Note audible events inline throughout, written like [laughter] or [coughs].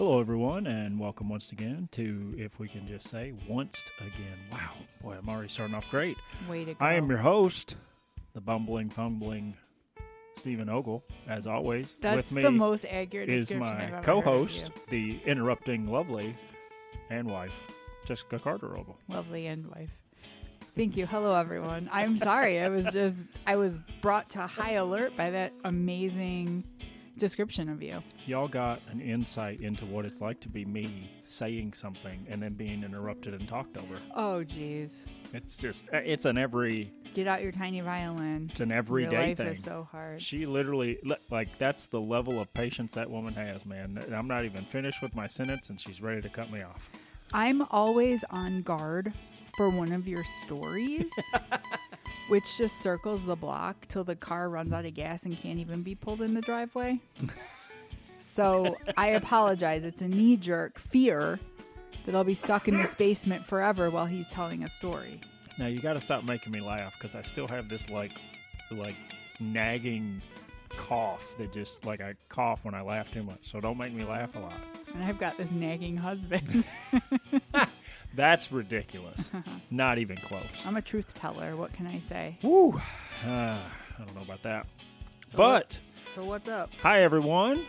Hello, everyone, and welcome once again to If We Can Just Say Once Again. Wow, boy, I'm already starting off great. Way to go. I am your host, the bumbling, fumbling Stephen Ogle, as always. That's With me That's the most accurate is description I've my ever heard co of host, the interrupting lovely and wife, Jessica Carter Ogle. you. Lovely and wife. Thank you. Hello, everyone. I'm sorry. I was just, I was brought to high alert by that amazing description of you. Y'all got an insight into what it's like to be me saying something and then being interrupted and talked over. Oh, geez. It's just, eh, it's an every, Get out your tiny violin. it's an Your everyday life thing. is so hard. She literally, like, that's the level of patience that woman has, man. I'm not even finished with my sentence, and she's ready to cut me off. I'm always on guard for one of your stories, [laughs] which just circles the block till the car runs out of gas and can't even be pulled in the driveway. [laughs] so I apologize. It's a knee jerk fear that I'll be stuck in this basement forever while he's telling a story. Now you got to stop making me laugh because I still have this like, like nagging cough that just like I cough when I laugh too much. So don't make me laugh a lot. And I've got this nagging husband. [laughs] That's ridiculous. [laughs] Not even close. I'm a truth teller. What can I say? Woo. Uh, [sighs] I don't know about that. So but So what's up? hi everyone.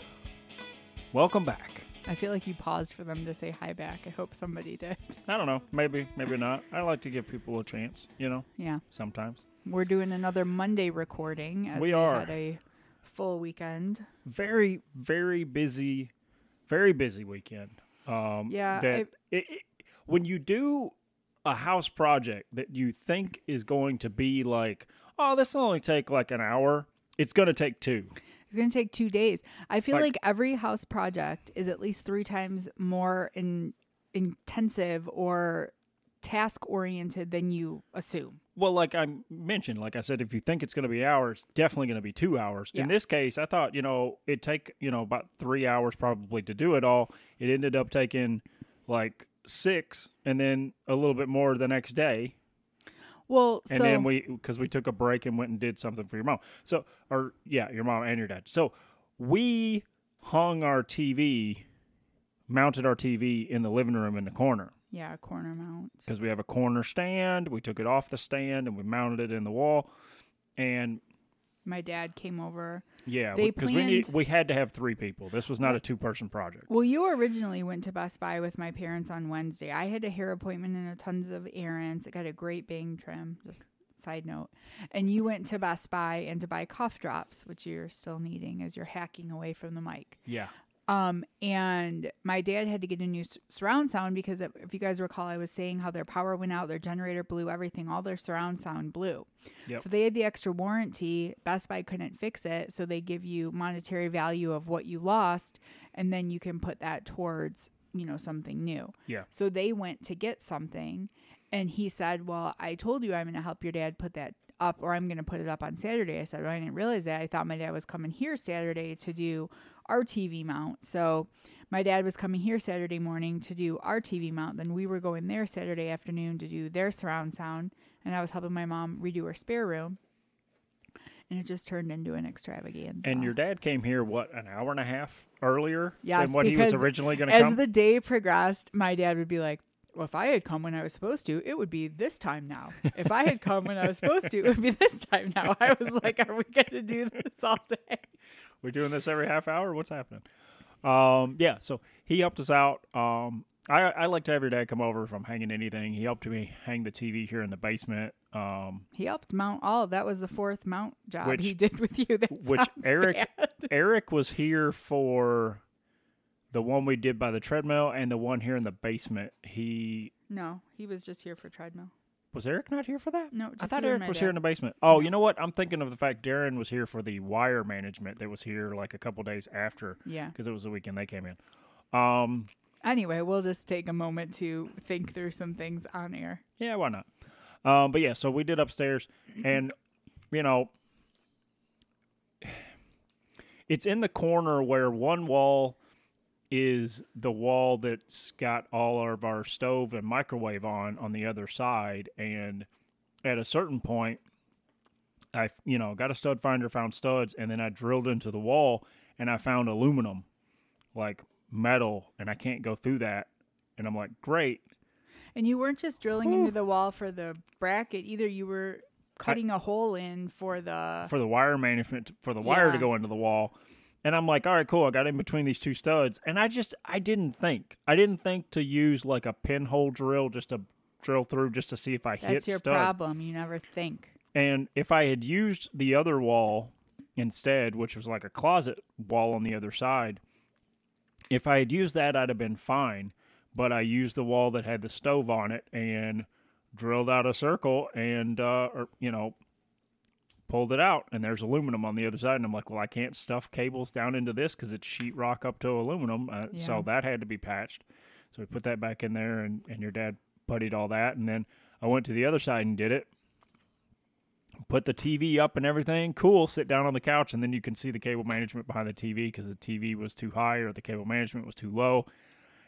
Welcome back. I feel like you paused for them to say hi back. I hope somebody did. I don't know. Maybe, maybe not. I like to give people a chance. You know, Yeah. sometimes. We're doing another Monday recording as We we, are. had a full weekend. very very busy very busy weekend um Yeah, that I- it, it, when you do a house project that you think is going to be like oh this will only take like an hour it's going to take two It's going to take 2 days. I feel Like- like, every house project is at least 3 times more in, intensive or task oriented than you assume. well like i mentioned like i said if you think it's going to be hours definitely going to be two hours in this case i thought you know it'd take you know about three hours probably to do it all it ended up taking like six and then a little bit more the next day. Well, and so then we because we took a break and went and did something for your mom. So or yeah your mom and your dad. So we hung our tv mounted our tv in the living room in the corner. Yeah, corner mount. because we have a corner stand. We took it off the stand and we mounted it in the wall. And My dad came over. Yeah They because we need we had to have three people this was not a two person project Well, you originally went to Best Buy with my parents on Wednesday. I had a hair appointment and a tons of errands. I got a great bang trim, just side note. And you went to Best Buy and to buy cough drops, which you're still needing as you're hacking away from the mic. yeah Um, and my dad had to get a new surround sound because if if you guys recall, I was saying how their power went out, their generator blew, everything, all their surround sound blew. Yep. So they had the extra warranty. Best Buy couldn't fix it, so they give you monetary value of what you lost, and then you can put that towards you know something new. yeah So they went to get something, and he said, "Well, I told you I'm going to help your dad put that up, or I'm going to put it up on Saturday." I said, "Well, I didn't realize that. I thought my dad was coming here Saturday to do our TV mount." So my dad was coming here Saturday morning to do our TV mount. Then we were going there Saturday afternoon to do their surround sound, and I was helping my mom redo her spare room. And it just turned into an extravaganza. and your dad came here what an hour and a half earlier Yes, than what he was originally going to come? as the day progressed, my dad would be like, "Well, if I had come when I was supposed to, it would be this time now. If I had come when I was supposed to, it would be this time now." I was like, "Are we going to do this all day?" We're doing this every half hour. What's happening? Um, yeah. So he helped us out. Um, I, I like to have your dad come over if I'm hanging anything. He helped me hang the TV here in the basement. Um, He helped mount all. That was the fourth mount job Which- he did with you. That which Eric bad. Eric was here for the one we did by the treadmill and the one here in the basement. He No, he was just here for treadmill. Was Eric not here for that? No, I thought Eric was dad. here in the basement. Oh, you know what? I'm thinking of the fact Darren was here for the wire management that was here like a couple days after Yeah. because it was the weekend they came in. Um, Anyway, we'll just take a moment to think through some things on air. Yeah, why not? Um, but yeah, so we did upstairs, [clears throat] and you know, it's in the corner where one wall is the wall that's got all of our stove and microwave on on the other side, and at a certain point, I you know got a stud finder, found studs, and then I drilled into the wall and I found aluminum, like metal and I can't go through that. And I'm like, great. And you weren't just drilling into the wall for the bracket either. You were cutting a hole in for the. for the wire management for the wire to go into the wall. And I'm like, all right, cool. I got in between these two studs, and I just I didn't think I didn't think to use like a pinhole drill just to drill through just to see if I hit That's your stud. problem. You never think. And if I had used the other wall instead, which was like a closet wall on the other side, if I had used that, I'd have been fine. But I used the wall that had the stove on it and drilled out a circle and, uh, or, you know, pulled it out. And there's aluminum on the other side. And I'm like, well, I can't stuff cables down into this because it's sheetrock up to aluminum. Uh, Yeah. So that had to be patched. So we put that back in there, and, and your dad puttied all that. And then I went to the other side and did it put the TV up and everything. Cool. Sit down on the couch, and then you can see the cable management behind the TV because the TV was too high or the cable management was too low.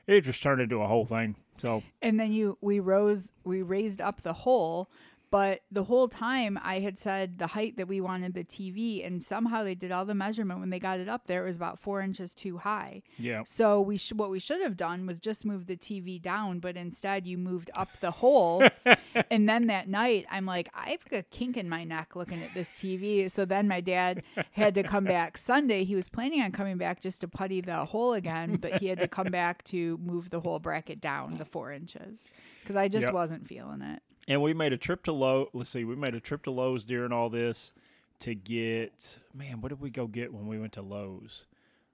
It just turned into a whole thing. So And then you we rose we raised up the hole, but the whole time I had said the height that we wanted the TV, and somehow they did all the measurement when they got it up there. It was about four inches too high. yeah, So we sh- what we should have done was just move the TV down, but instead you moved up the hole. [laughs] and then that night, I'm like, I've got a kink in my neck looking at this TV. So then my dad had to come back Sunday. He was planning on coming back just to putty the hole again, but he had to come back to move the whole bracket down the four inches because I just Yep. wasn't feeling it. And we made a trip to Low. Let's see, we made a trip to Lowe's during all this to get man. What did we go get when we went to Lowe's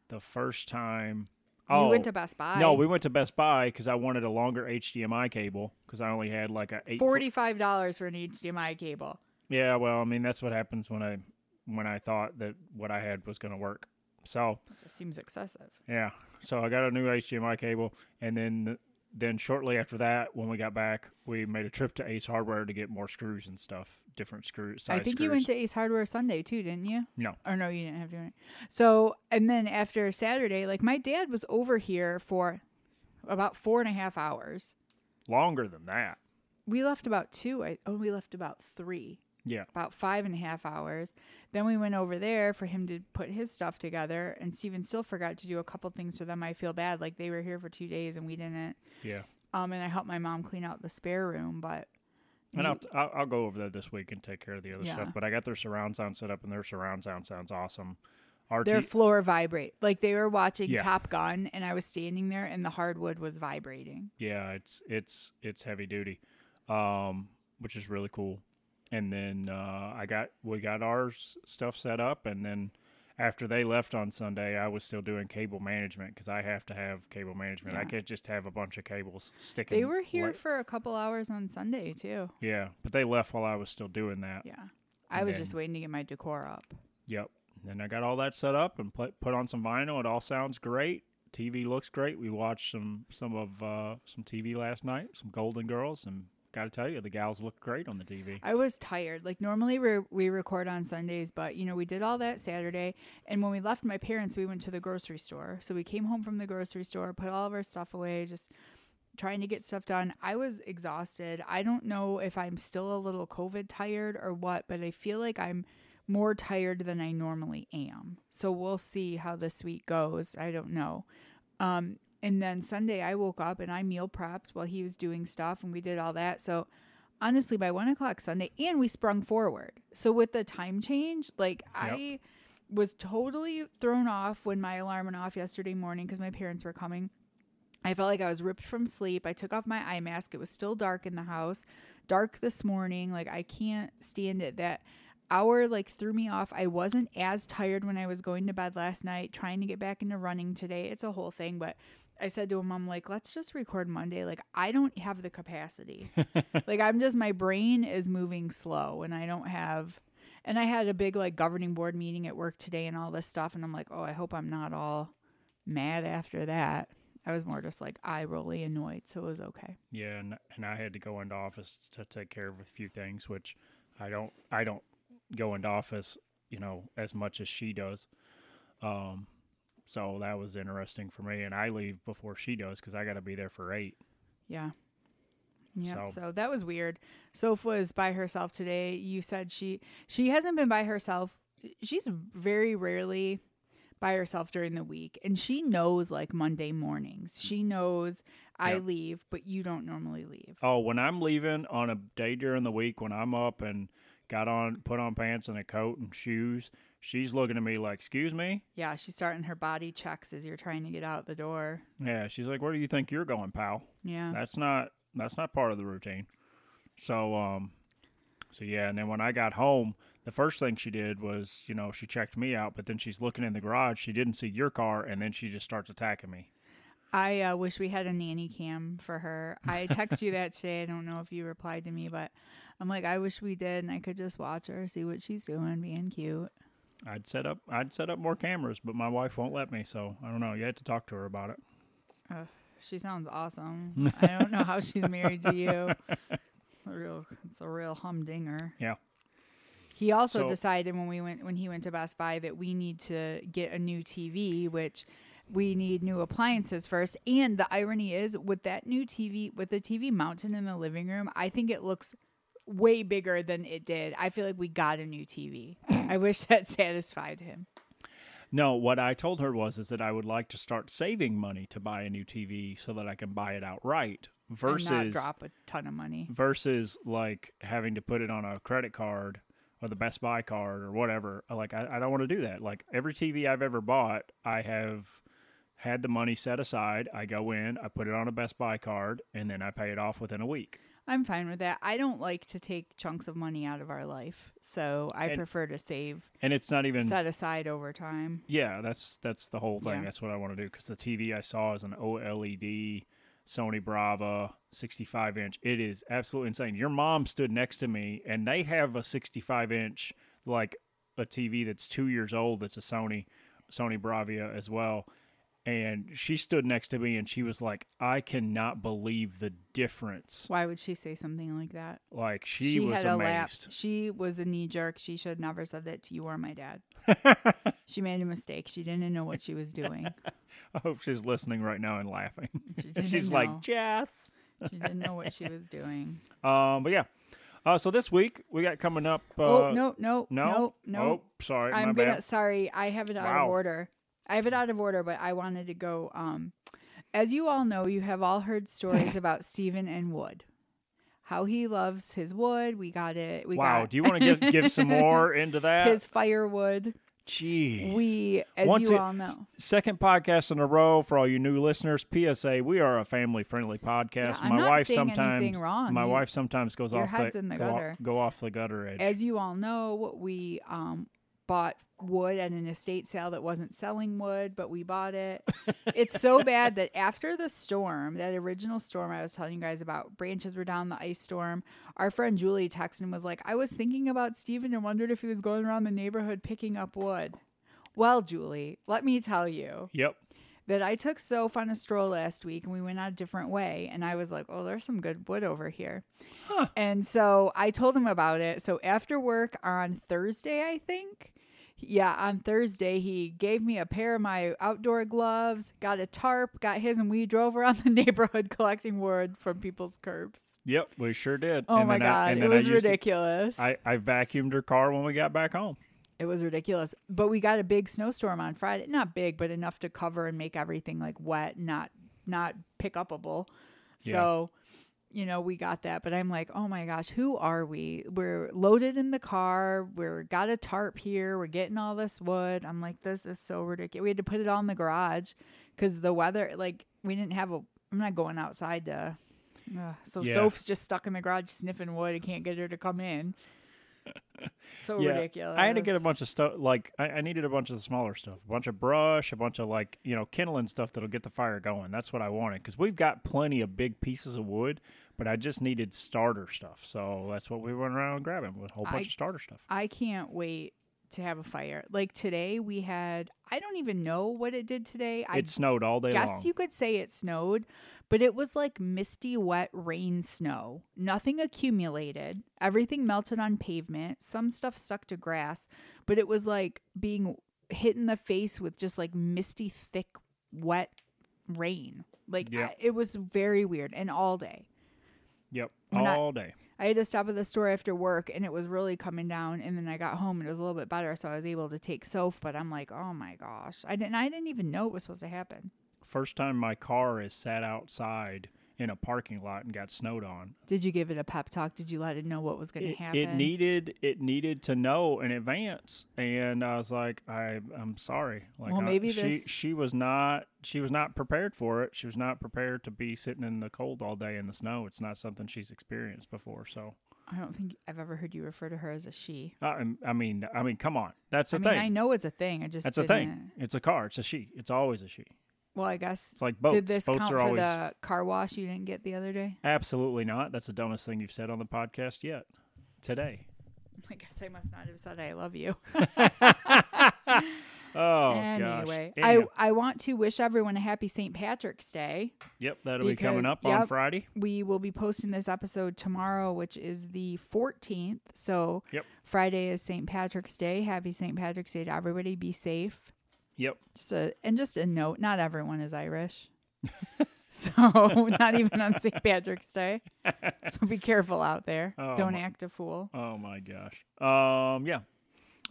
the first time? Oh, we went oh, to Best Buy. Oh, no, we went to Best Buy because I wanted a longer HDMI cable because I only had like a eight. forty-five dollars for an HDMI cable. Yeah, well, I mean that's what happens when I when I thought that what I had was going to work. So Just seems excessive. yeah, so I got a new HDMI cable, and then then shortly after that, when we got back, we made a trip to Ace Hardware to get more screws and stuff, different screw size I think screws. you went to Ace Hardware Sunday too, didn't you? no, Or no, you didn't have to. do. So, and then after Saturday, like my dad was over here for about four and a half hours. longer than that. We left about two. I, oh, we left about three, Yeah, about five and a half hours. Then we went over there for him to put his stuff together. And Steven still forgot to do a couple things for them. I feel bad. Like they were here for two days and we didn't. yeah. Um, and I helped my mom clean out the spare room, but And I'll, I'll I'll go over there this week and take care of the other Yeah. stuff. But I got their surround sound set up, and their surround sound sounds awesome. RT, their floor vibrate. Like they were watching Yeah. Top Gun, and I was standing there, and the hardwood was vibrating. yeah, it's it's it's heavy duty, um, which is really cool. And then uh, I got we got our stuff set up, and then after they left on Sunday, I was still doing cable management because I have to have cable management. I can't just have a bunch of cables sticking. They were here for a couple hours on Sunday too. yeah, but they left while I was still doing that. Yeah. I And was then- just waiting to get my decor up. Yep. Then I got all that set up and put put on some vinyl. It all sounds great. TV looks great. We watched some some of uh, some TV last night, some Golden Girls, and got to tell you, the gals look great on the TV. I was tired. Like normally we we record on Sundays, but you know we did all that Saturday. And when we left my parents, we went to the grocery store. So we came home from the grocery store, put all of our stuff away, just trying to get stuff done. I was exhausted. I don't know if I'm still a little COVID tired or what, but I feel like I'm more tired than I normally am. So we'll see how this week goes. I don't know. Um, and then Sunday, I woke up and I meal prepped while he was doing stuff, and we did all that. So honestly, by one o'clock Sunday, and we sprung forward. So with the time change, like I was totally thrown off when my alarm went off yesterday morning because my parents were coming. I felt like I was ripped from sleep. I took off my eye mask. It was still dark in the house, dark this morning. Like I can't stand it. That hour like threw me off. I wasn't as tired when I was going to bed last night, trying to get back into running today. It's a whole thing, but I said to him, I'm like, let's just record Monday. Like I don't have the capacity. [laughs] like I'm just my brain is moving slow and I don't have and I had a big like governing board meeting at work today and all this stuff and I'm like, "Oh, I hope I'm not all mad after that." I was more just like eye rolly annoyed, so it was okay. Yeah, and and I had to go into office to take care of a few things, which I don't I don't go into office, you know, as much as she does. Um, so that was interesting for me, and I leave before she does because I got to be there for eight. Yeah. Yeah. So- So. that was weird. Soph was by herself today. You said she she hasn't been by herself. She's very rarely by herself during the week and she knows like Monday mornings. She knows I Yeah. leave, but you don't normally leave. Oh, when I'm leaving on a day during the week, when I'm up and got on, put on pants and a coat and shoes, she's looking at me like, "Excuse me." Yeah, she's starting her body checks as you're trying to get out the door. Yeah, she's like, "Where do you think you're going, pal?" Yeah. That's not that's not part of the routine. So um, so yeah, and then when I got home, the first thing she did was, you know, she checked me out, but then she's looking in the garage. She didn't see your car, and then she just starts attacking me. I uh, wish we had a nanny cam for her. I texted you that today. I don't know if you replied to me, but I'm like, I wish we did, and I could just watch her, see what she's doing, being cute. I'd set up I'd set up more cameras, but my wife won't let me. So I don't know. You had to talk to her about it. She sounds awesome. I don't know how she's married to you. [laughs] It's a real, it's a real humdinger. Yeah. He also So- decided when we went when he went to Best Buy that we need to get a new TV, which we need new appliances first. And the irony is, with that new TV, with the TV mounted in the living room, I think it looks way bigger than it did. I feel like we got a new TV. I [laughs] wish that satisfied him. No, what I told her was is that I would like to start saving money to buy a new TV so that I can buy it outright versus and not drop a ton of money. versus like having to put it on a credit card or the Best Buy card or whatever. Like I, I don't want to do that. Like every TV I've ever bought, I have had the money set aside. I go in, I put it on a Best Buy card, and then I pay it off within a week. I'm fine with that. I don't like to take chunks of money out of our life, so I And- prefer to save, And it's not even set aside over time. Yeah, that's that's the whole thing. Yeah. That's what I want to do because the TV I saw is an OLED Sony Bravia 65 inch. It is absolutely insane. Your mom stood next to me, and they have a 65 inch like a TV that's two years old. That's a Sony Sony Bravia as well. And she stood next to me, and she was like, "I cannot believe the difference." Why would she say something like that? Like she, was had a amazed. lapse. She was a knee jerk. She should have never said that to you or my dad. [laughs] she made a mistake. She didn't know what she was doing. [laughs] I hope she's listening right now and laughing. [laughs] She she's know. like, "Jess." she didn't know what she was doing. Um, but yeah. Uh, so this week we got coming up. Uh, oh no, no, no, no, no. Oh, sorry, I'm gonna. bad. Sorry, I have it out Wow. of order. I have it out of order, but I wanted to go. Um, as you all know, you have all heard stories [laughs] about Stephen and wood. How he loves his wood. We got it. We wow. got Do you want to give give some more [laughs] into that? his firewood. Jeez. We, as Once you it- all know, Second podcast in a row for all you new listeners. PSA: We are a family-friendly podcast. Yeah, I'm my not wife sometimes, anything wrong. my You- wife sometimes goes off the, the go, off, go off the gutter edge. as you all know, we um, bought wood at an estate sale that wasn't selling wood, but we bought it. [laughs] it's so bad that after the storm, that original storm I was telling you guys about, branches were down, the ice storm. Our friend Julie texted and was like, I was thinking about Steven and wondered if he was going around the neighborhood picking up wood. Well, Julie, let me tell you yep. that I took Soph on a stroll last week and we went out a different way. And I was like, oh, there's some good wood over here. Huh. And so I told him about it. So after work on Thursday, I think. Yeah, on Thursday, he gave me a pair of my outdoor gloves, got a tarp, got his, and we drove around the [laughs] neighborhood collecting wood from people's curbs. Yep. We sure did. Oh And my then I- God. and it I was it- ridiculous. I, I vacuumed her car when we got back home. It was ridiculous. But we got a big snowstorm on Friday. Not big, but enough to cover and make everything like wet, not not pick upable. Yeah. So, you know, we got that. But I'm like, oh my gosh, who are we? We're loaded in the car. We're got a tarp here. We're getting all this wood. I'm like, this is so ridiculous. We had to put it all in the garage because the weather, like, we didn't have a. I'm not going outside to. Ugh. so Yeah. Soph's just stuck in the garage sniffing wood. I can't get her to come in. [laughs] So Yeah, ridiculous. I had to get a bunch of stuff. Like I, I needed a bunch of the smaller stuff, a bunch of brush, a bunch of like you know kindling stuff that'll get the fire going. That's what I wanted because we've got plenty of big pieces of wood, but I just needed starter stuff. So that's what we went around grabbing with a whole bunch I- of starter stuff. I can't wait to have a fire. Like today, we had, I don't even know what it did today. I it snowed all day guess long. you could say it snowed, but it was like misty, wet rain snow. Nothing accumulated. Everything melted on pavement. Some stuff stuck to grass, but it was like being hit in the face with just like misty, thick, wet rain. Like Yeah. I- it was very weird and all day. yep, We're not- all day. I had to stop at the store after work and it was really coming down. And then I got home and it was a little bit better. So I was able to take Soph. But I'm like, oh my gosh. I didn't, I didn't even know it was supposed to happen. First time my car is sat outside in a parking lot and got snowed on. Did you give it a pep talk? Did you let it know what was going to happen? it needed it needed to know in advance, and I was like, I I'm sorry. Like, Well, I- maybe she this- she was not she was not prepared for it. She was not prepared to be sitting in the cold all day in the snow. It's not something she's experienced before. So I don't think I've ever heard you refer to her as a she. I, I mean I mean come on, that's the mean, thing. I know it's a thing. I just That's a didn't- thing. It's a car. It's a she. It's always a she. Well, I guess. It's like boats. Did this boats count for always the car wash you didn't get the other day? absolutely not. That's the dumbest thing you've said on the podcast yet today. [laughs] I guess I must not have said I love you. [laughs] Oh [laughs] anyway, gosh. I I want to wish everyone a happy St. Patrick's Day. yep, that'll be coming because- up on. Friday. We will be posting this episode tomorrow, which is the 14th. So Yep. Friday is St. Patrick's Day. Happy St. Patrick's Day to everybody. Be safe. Yep. Just a and just a note, not everyone is Irish. [laughs] so [laughs] not even on St. Patrick's Day. So be careful out there. Oh, Don't my- act a fool. Oh my gosh. Um, yeah.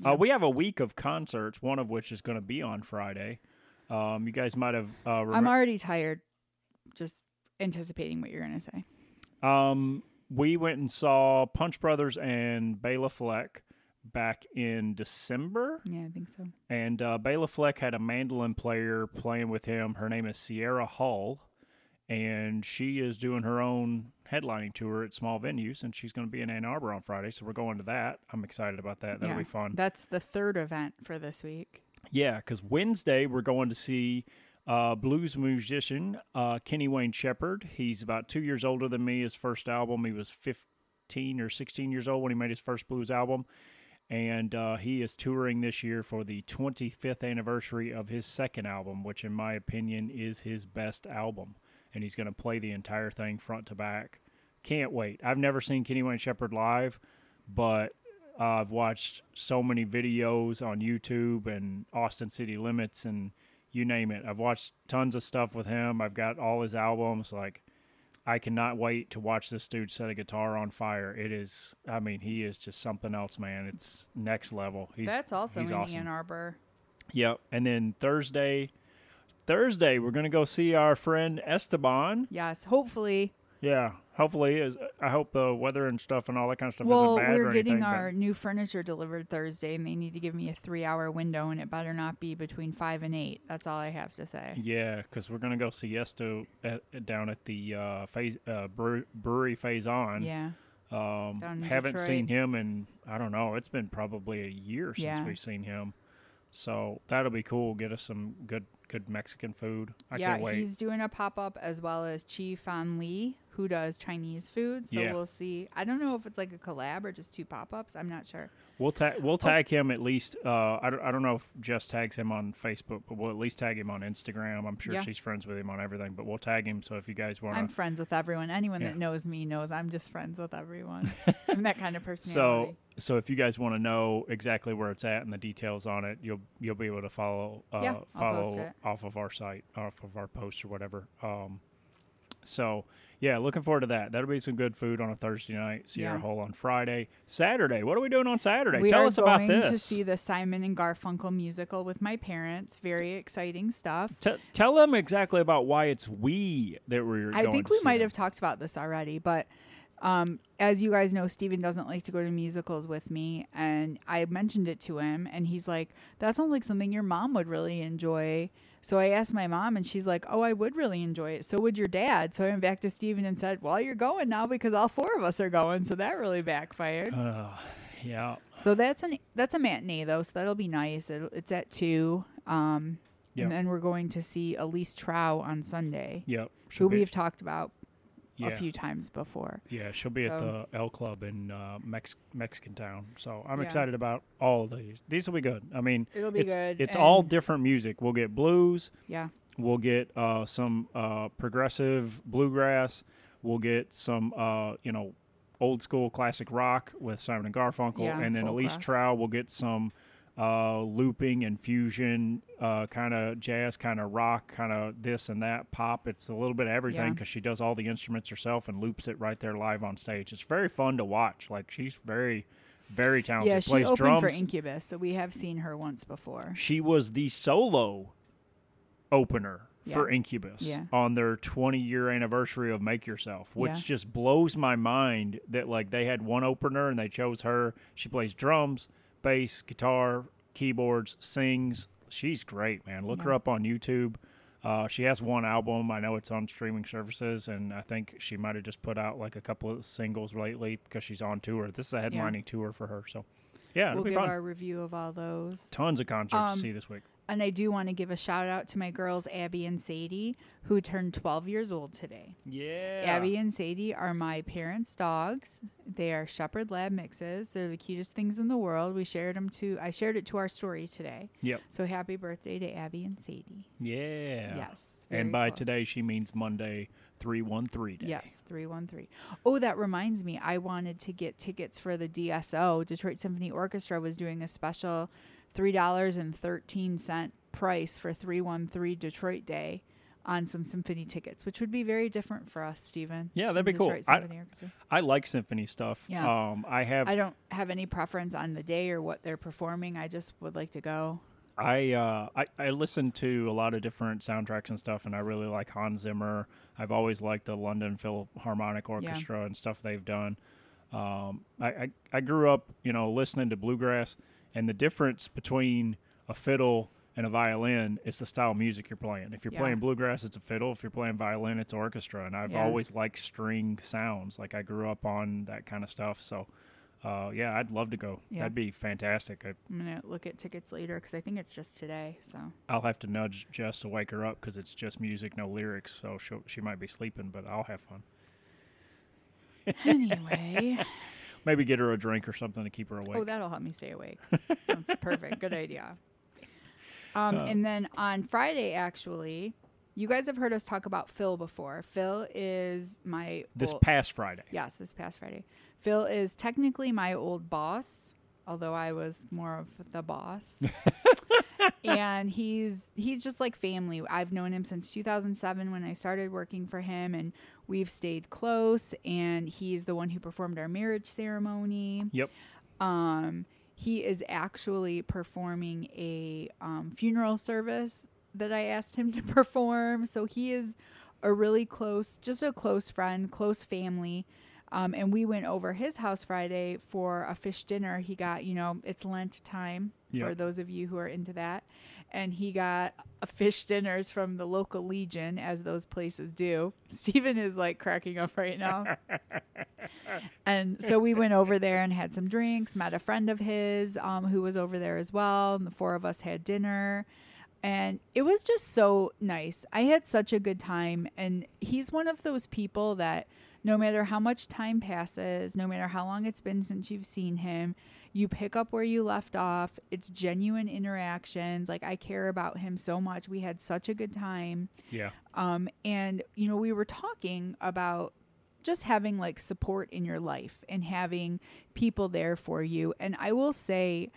Uh, we have a week of concerts, one of which is going to be on Friday. Um, you guys might have. Uh, I'm already tired just anticipating what you're going to say. um, we went and saw Punch Brothers and Bela Fleck back in December, Yeah, I think so. and uh, Bela Fleck had a mandolin player playing with him. Her name is Sierra Hull, and she is doing her own headlining tour at small venues, and she's going to be in Ann Arbor on Friday. So we're going to that. I'm excited about that. That'll Yeah. be fun. That's the third event for this week. Yeah, because Wednesday we're going to see uh, blues musician uh, Kenny Wayne Shepherd. He's about two years older than me. His first album, he was 15 or 16 years old when he made his first blues album. And uh, he is touring this year for the 25th anniversary of his second album, which, in my opinion, is his best album. And he's going to play the entire thing front to back. Can't wait. I've never seen Kenny Wayne Shepherd live, but uh, I've watched so many videos on YouTube and Austin City Limits and you name it. I've watched tons of stuff with him. I've got all his albums. Like, I cannot wait to watch this dude set a guitar on fire. It is, I mean, he is just something else, man. It's next level. He's, That's also he's in awesome. Ann Arbor. Yep. And then Thursday, Thursday we're gonna go see our friend Esteban. Yes, hopefully. Yeah. Hopefully, is I hope the weather and stuff and all that kind of stuff well, isn't bad we're or getting anything. our new furniture delivered Thursday, and they need to give me a three-hour window, and it better not be between five and eight. That's all I have to say. Yeah, because we're gonna go see Esto at, down at the uh, phase, uh, brewery, brewery Faisan. Yeah, Um, haven't Detroit. seen him in I don't know. It's been probably a year since Yeah. we've seen him. So that'll be cool. Get us some good good Mexican food. I yeah. can't wait. He's doing a pop-up as well as Chi Fan Lee, who does Chinese food. So Yeah. we'll see. I don't know if it's like a collab or just two pop-ups. I'm not sure. We'll tag Oh. we'll tag him at least. Uh, I don't, I don't know if Jess tags him on Facebook, but we'll at least tag him on Instagram. I'm sure Yeah. she's friends with him on everything, but we'll tag him. So if you guys want I'm to, friends with everyone. Anyone Yeah. that knows me knows I'm just friends with everyone. [laughs] I'm that kind of so personality. so if you guys want to know exactly where it's at and the details on it, you'll you'll be able to follow uh, Yeah, I'll post follow it. off of our site, off of our post or whatever. Um, so yeah, looking forward to that. That'll be some good food on a Thursday night. Sierra Yeah. Hole on Friday, Saturday. What are we doing on Saturday? we Tell us about this. We're going to see the Simon and Garfunkel musical with my parents. Very exciting stuff. T- tell them exactly about why it's we that we're. I think we might them. have talked about this already, but um, as you guys know, Steven doesn't like to go to musicals with me, and I mentioned it to him, and he's like, "That sounds like something your mom would really enjoy." So I asked my mom, and she's like, "Oh, I would really enjoy it. So would your dad." So I went back to Steven and said, "Well, you're going now because all four of us are going." So that really backfired. Uh, yeah. So that's an that's a matinee though, so that'll be nice. It, it's at two, um, Yeah. and then we're going to see Elise Trouw on Sunday, Yep. who we've talked about yeah. a few times before. Yeah, she'll be at the El Club in uh, Mex- Mexican Town. So I'm Yeah. excited about all of these. These will be good. I mean, It'll be it's, good. It's all different music. We'll get blues. Yeah, We'll get uh, some uh, progressive bluegrass. We'll get some, uh, you know, old school classic rock with Simon and Garfunkel, Yeah, and then Elise. Trouw. We'll get some uh, looping and fusion, uh, kind of jazz, kind of rock, kind of this and that, pop. It's a little bit of everything Yeah. because she does all the instruments herself and loops it right there live on stage. It's very fun to watch. Like she's very, very talented. Yeah, she Plays opened drums. for Incubus, so we have seen her once before. she was the solo opener for Incubus Yeah. on their 20 year anniversary of Make Yourself, which Yeah. just blows my mind that like they had one opener and they chose her. She plays drums, bass, guitar, keyboards, sings. She's great, man. Look her up on YouTube. Uh, she has one album. I know it's on streaming services, and I think she might have just put out like a couple of singles lately because she's on tour. This is a headlining tour for her, so yeah, we'll give fun. our review of all those. Tons of concerts Um, to see this week. And I do want to give a shout out to my girls, Abby and Sadie, who turned 12 years old today. Yeah, Abby and Sadie are my parents' dogs. They are Shepherd Lab mixes. They're the cutest things in the world. We shared them to. I shared it to our story today. Yep. So happy birthday to Abby and Sadie. Yeah. Yes. And by cool. today, she means Monday, 313 day. Yes, 313. Oh, that reminds me. I wanted to get tickets for the DSO. Detroit Symphony Orchestra was doing a special $3.13 price for 313 Detroit Day on some symphony tickets, which would be very different for us, Stephen. Yeah, Some that'd be cool. Detroit I- Symphony Orchestra. I like symphony stuff. Yeah. Um, I have I don't have any preference on the day or what they're performing. I just would like to go. I, uh, I I listen to a lot of different soundtracks and stuff, and I really like Hans Zimmer. I've always liked the London Philharmonic Orchestra and stuff they've done. Um, I, I I grew up, you know, listening to bluegrass, and the difference between a fiddle and a violin is the style of music you're playing. If you're Yeah. playing bluegrass, it's a fiddle. If you're playing violin, it's orchestra. And I've Yeah. always liked string sounds. Like I grew up on that kind of stuff. So, uh, yeah, I'd love to go. Yeah. That'd be fantastic. I, I'm gonna look at tickets later because I think it's just today. So I'll have to nudge Jess to wake her up because it's just music, no lyrics. So she she might be sleeping, but I'll have fun. anyway, [laughs] Maybe get her a drink or something to keep her awake. oh, that'll help me stay awake. [laughs] That's perfect. Good idea. Um, Uh, and then on Friday, actually, you guys have heard us talk about Phil before. Phil is my this old- past Friday. Yes, this past Friday. Phil is technically my old boss, although I was more of the boss. [laughs] and he's he's just like family. I've known him since 2007 when I started working for him and we've stayed close and he's the one who performed our marriage ceremony. Yep. Um he is actually performing a um, funeral service that I asked him to [laughs] perform. So he is a really close, just a close friend, close family. Um, and we went over his house Friday for a fish dinner. He got, you know, it's Lent time for those of you who are into that. And he got a fish dinners from the local Legion, as those places do. [laughs] Stephen is like cracking up right now. [laughs] and so we went over there and had some drinks, met a friend of his um, who was over there as well. And the four of us had dinner. And it was just so nice. I had such a good time. And he's one of those people that no matter how much time passes, no matter how long it's been since you've seen him, you pick up where you left off. It's genuine interactions. Like, I care about him so much. We had such a good time. Yeah. Um, and you know, we were talking about just having like support in your life and having people there for you. And I will say,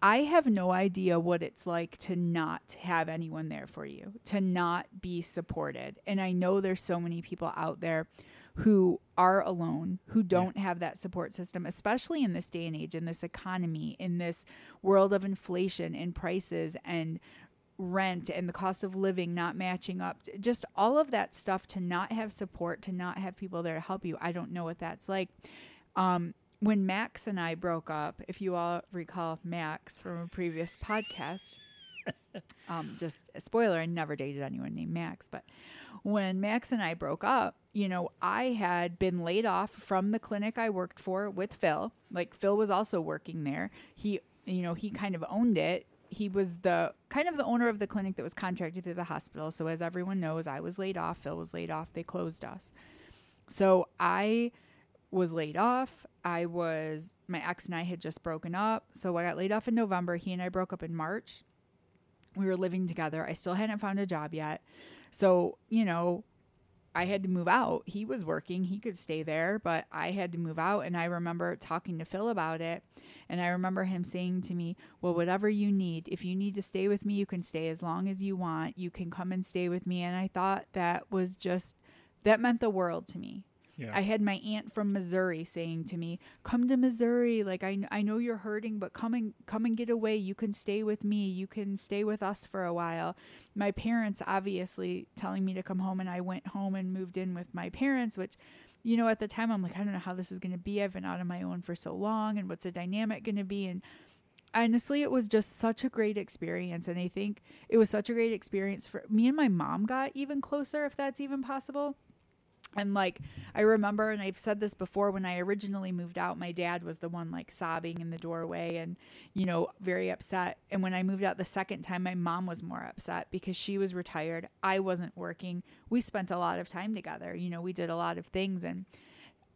I have no idea what it's like to not have anyone there for you, to not be supported. And I know there's so many people out there who are alone, who don't have that support system, especially in this day and age, in this economy, in this world of inflation and prices and rent and the cost of living not matching up. Just all of that stuff to not have support, to not have people there to help you. I don't know what that's like. Um, when Max and I broke up, if you all recall Max from a previous podcast, [laughs] um, just a spoiler, I never dated anyone named Max, but when Max and I broke up, you know, I had been laid off from the clinic I worked for with Phil. Like Phil was also working there. He, you know, he kind of owned it. He was the kind of the owner of the clinic that was contracted through the hospital. So as everyone knows, I was laid off. Phil was laid off. They closed us. So I was laid off. I was my ex and I had just broken up. So I got laid off in November. He and I broke up in March. We were living together. I still hadn't found a job yet. So, you know, I had to move out. He was working, he could stay there, but I had to move out. And I remember talking to Phil about it. And I remember him saying to me, Well, whatever you need, if you need to stay with me, you can stay as long as you want. You can come and stay with me. And I thought that was just, that meant the world to me. I had my aunt from Missouri saying to me, "Come to Missouri. Like I, I know you're hurting, but come and come and get away. You can stay with me. You can stay with us for a while." My parents obviously telling me to come home, and I went home and moved in with my parents, which. You know, at the time, I'm like, I don't know how this is going to be. I've been out on my own for so long, and what's the dynamic going to be? And honestly, it was just such a great experience. And I think it was such a great experience for me and my mom got even closer, if that's even possible. And like I remember, and I've said this before, when I originally moved out, my dad was the one like sobbing in the doorway and, you know, very upset. And when I moved out the second time, my mom was more upset because she was retired. I wasn't working. We spent a lot of time together. You know, we did a lot of things and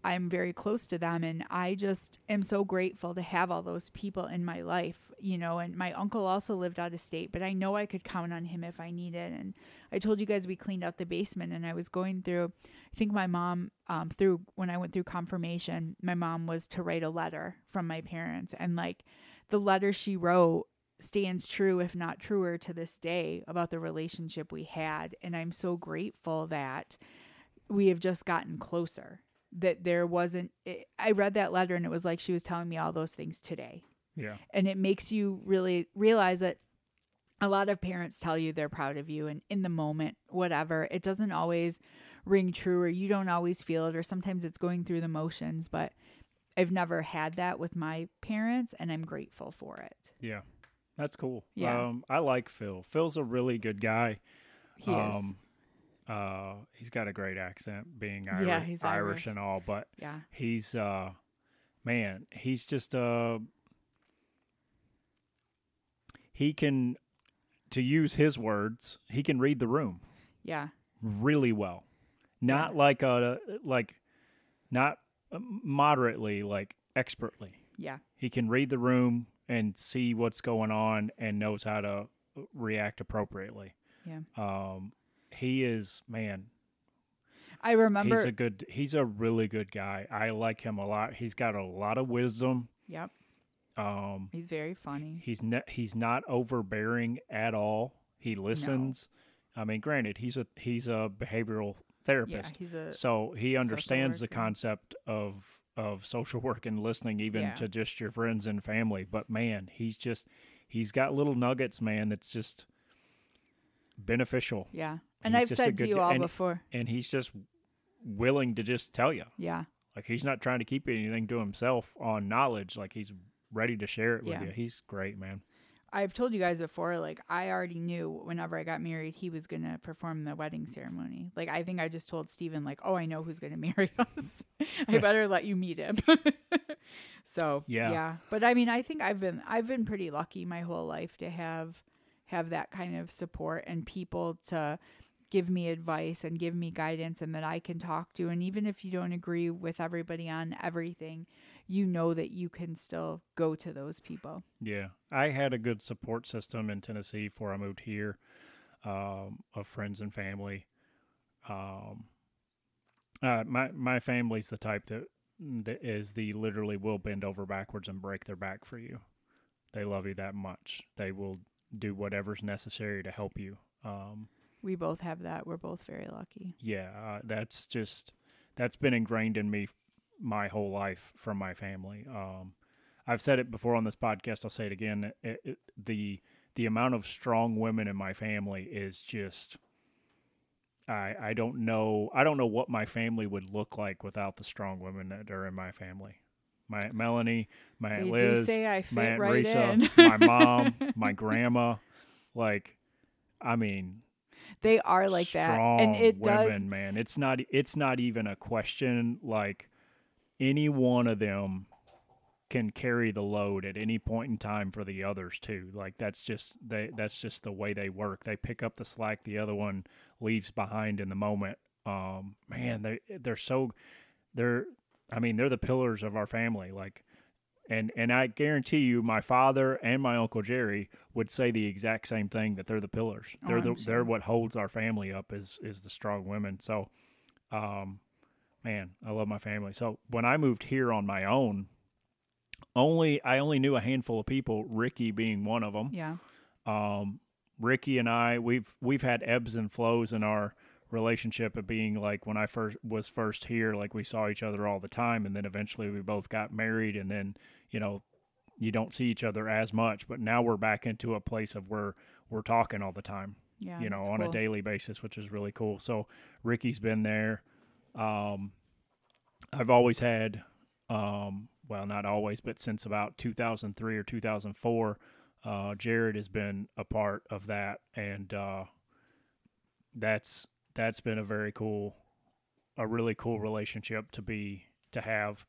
I'm very close to them and I just am so grateful to have all those people in my life, you know, and my uncle also lived out of state, but I know I could count on him if I needed and I told you guys we cleaned out the basement and I was going through I think my mom um through when I went through confirmation, my mom was to write a letter from my parents and like the letter she wrote stands true if not truer to this day about the relationship we had and I'm so grateful that we have just gotten closer that there wasn't it, i read that letter and it was like she was telling me all those things today yeah. and it makes you really realize that a lot of parents tell you they're proud of you and in the moment whatever it doesn't always ring true or you don't always feel it or sometimes it's going through the motions but i've never had that with my parents and i'm grateful for it Yeah. That's cool. Yeah. Um, I like Phil. Phil's a really good guy. he is um, uh, he's got a great accent, being Irish, Yeah, Irish Irish. and all, but yeah he's uh, man, he's just uh, he can, to use his words, he can read the room yeah really well. Not Yeah. like a like, not uh, moderately, like expertly. yeah He can read the room and see what's going on and knows how to react appropriately. yeah Um, he is man. i remember He's a good. He's a really good guy. I like him a lot. He's got a lot of wisdom. yep Um, he's very funny he's ne- he's not overbearing at all. He listens. I mean, granted, he's a he's a behavioral therapist. yeah he's a so he understands the concept of of social [laughs] work and listening, even Yeah. to just your friends and family. But man, he's just he's got little nuggets, man. That's just beneficial, yeah and i've said to you all And- before and he's just willing to just tell you. yeah Like he's not trying to keep anything to himself on knowledge. Like he's ready to share it with Yeah. you. He's great, man. I've told you guys before, like I already knew whenever I got married, he was gonna perform the wedding ceremony. Like I think I just told Steven, like, oh, I know who's gonna [laughs] marry us. I better let you meet him. [laughs] so Yeah. yeah. But I mean, I think I've been I've been pretty lucky my whole life to have have that kind of support and people to give me advice and give me guidance and that I can talk to. And even if you don't agree with everybody on everything, you know that you can still go to those people. Yeah, I had a good support system in Tennessee before I moved here, um, of friends and family. Um, uh, my my family's the type that, that is the literally will bend over backwards and break their back for you. They love you that much. They will do whatever's necessary to help you. Um, We both have that. We're both very lucky. yeah, uh, that's just that's been ingrained in me my whole life from my family. Um, I've said it before on this podcast. I'll say it again. It, it, the the amount of strong women in my family is just. I I don't know I don't know what my family would look like without the strong women that are in my family. My Aunt Melanie, my Aunt Liz, say I my Aunt right Risa, my mom, [laughs] my grandma, like, I mean, they are like that, and it women, does. man. It's not it's not even a question. Like any one of them can carry the load at any point in time for the others too. Like that's just they that's just the way they work. They pick up the slack the other one leaves behind in the moment. Um man, they they're so they're I mean, they're the pillars of our family. Like and and I guarantee you, my father and my uncle Jerry would say the exact same thing that they're the pillars. Oh, They're the I'm they're what holds our family up is is the strong women. So Um, man, I love my family. So when I moved here on my own, only I only knew a handful of people, Ricky being one of them. Yeah. Um, Ricky and I, we've we've had ebbs and flows in our relationship of being like when I first was first here, like we saw each other all the time, and then eventually we both got married, and then you know you don't see each other as much, but now we're back into a place of where we're talking all the time, Yeah. you know, on cool. a daily basis, which is really cool. So Ricky's been there. Um, I've always had, um, well, not always, but since about 2003 or 2004, uh, Jared has been a part of that, and uh, that's that's been a very cool, a really cool relationship to be to have,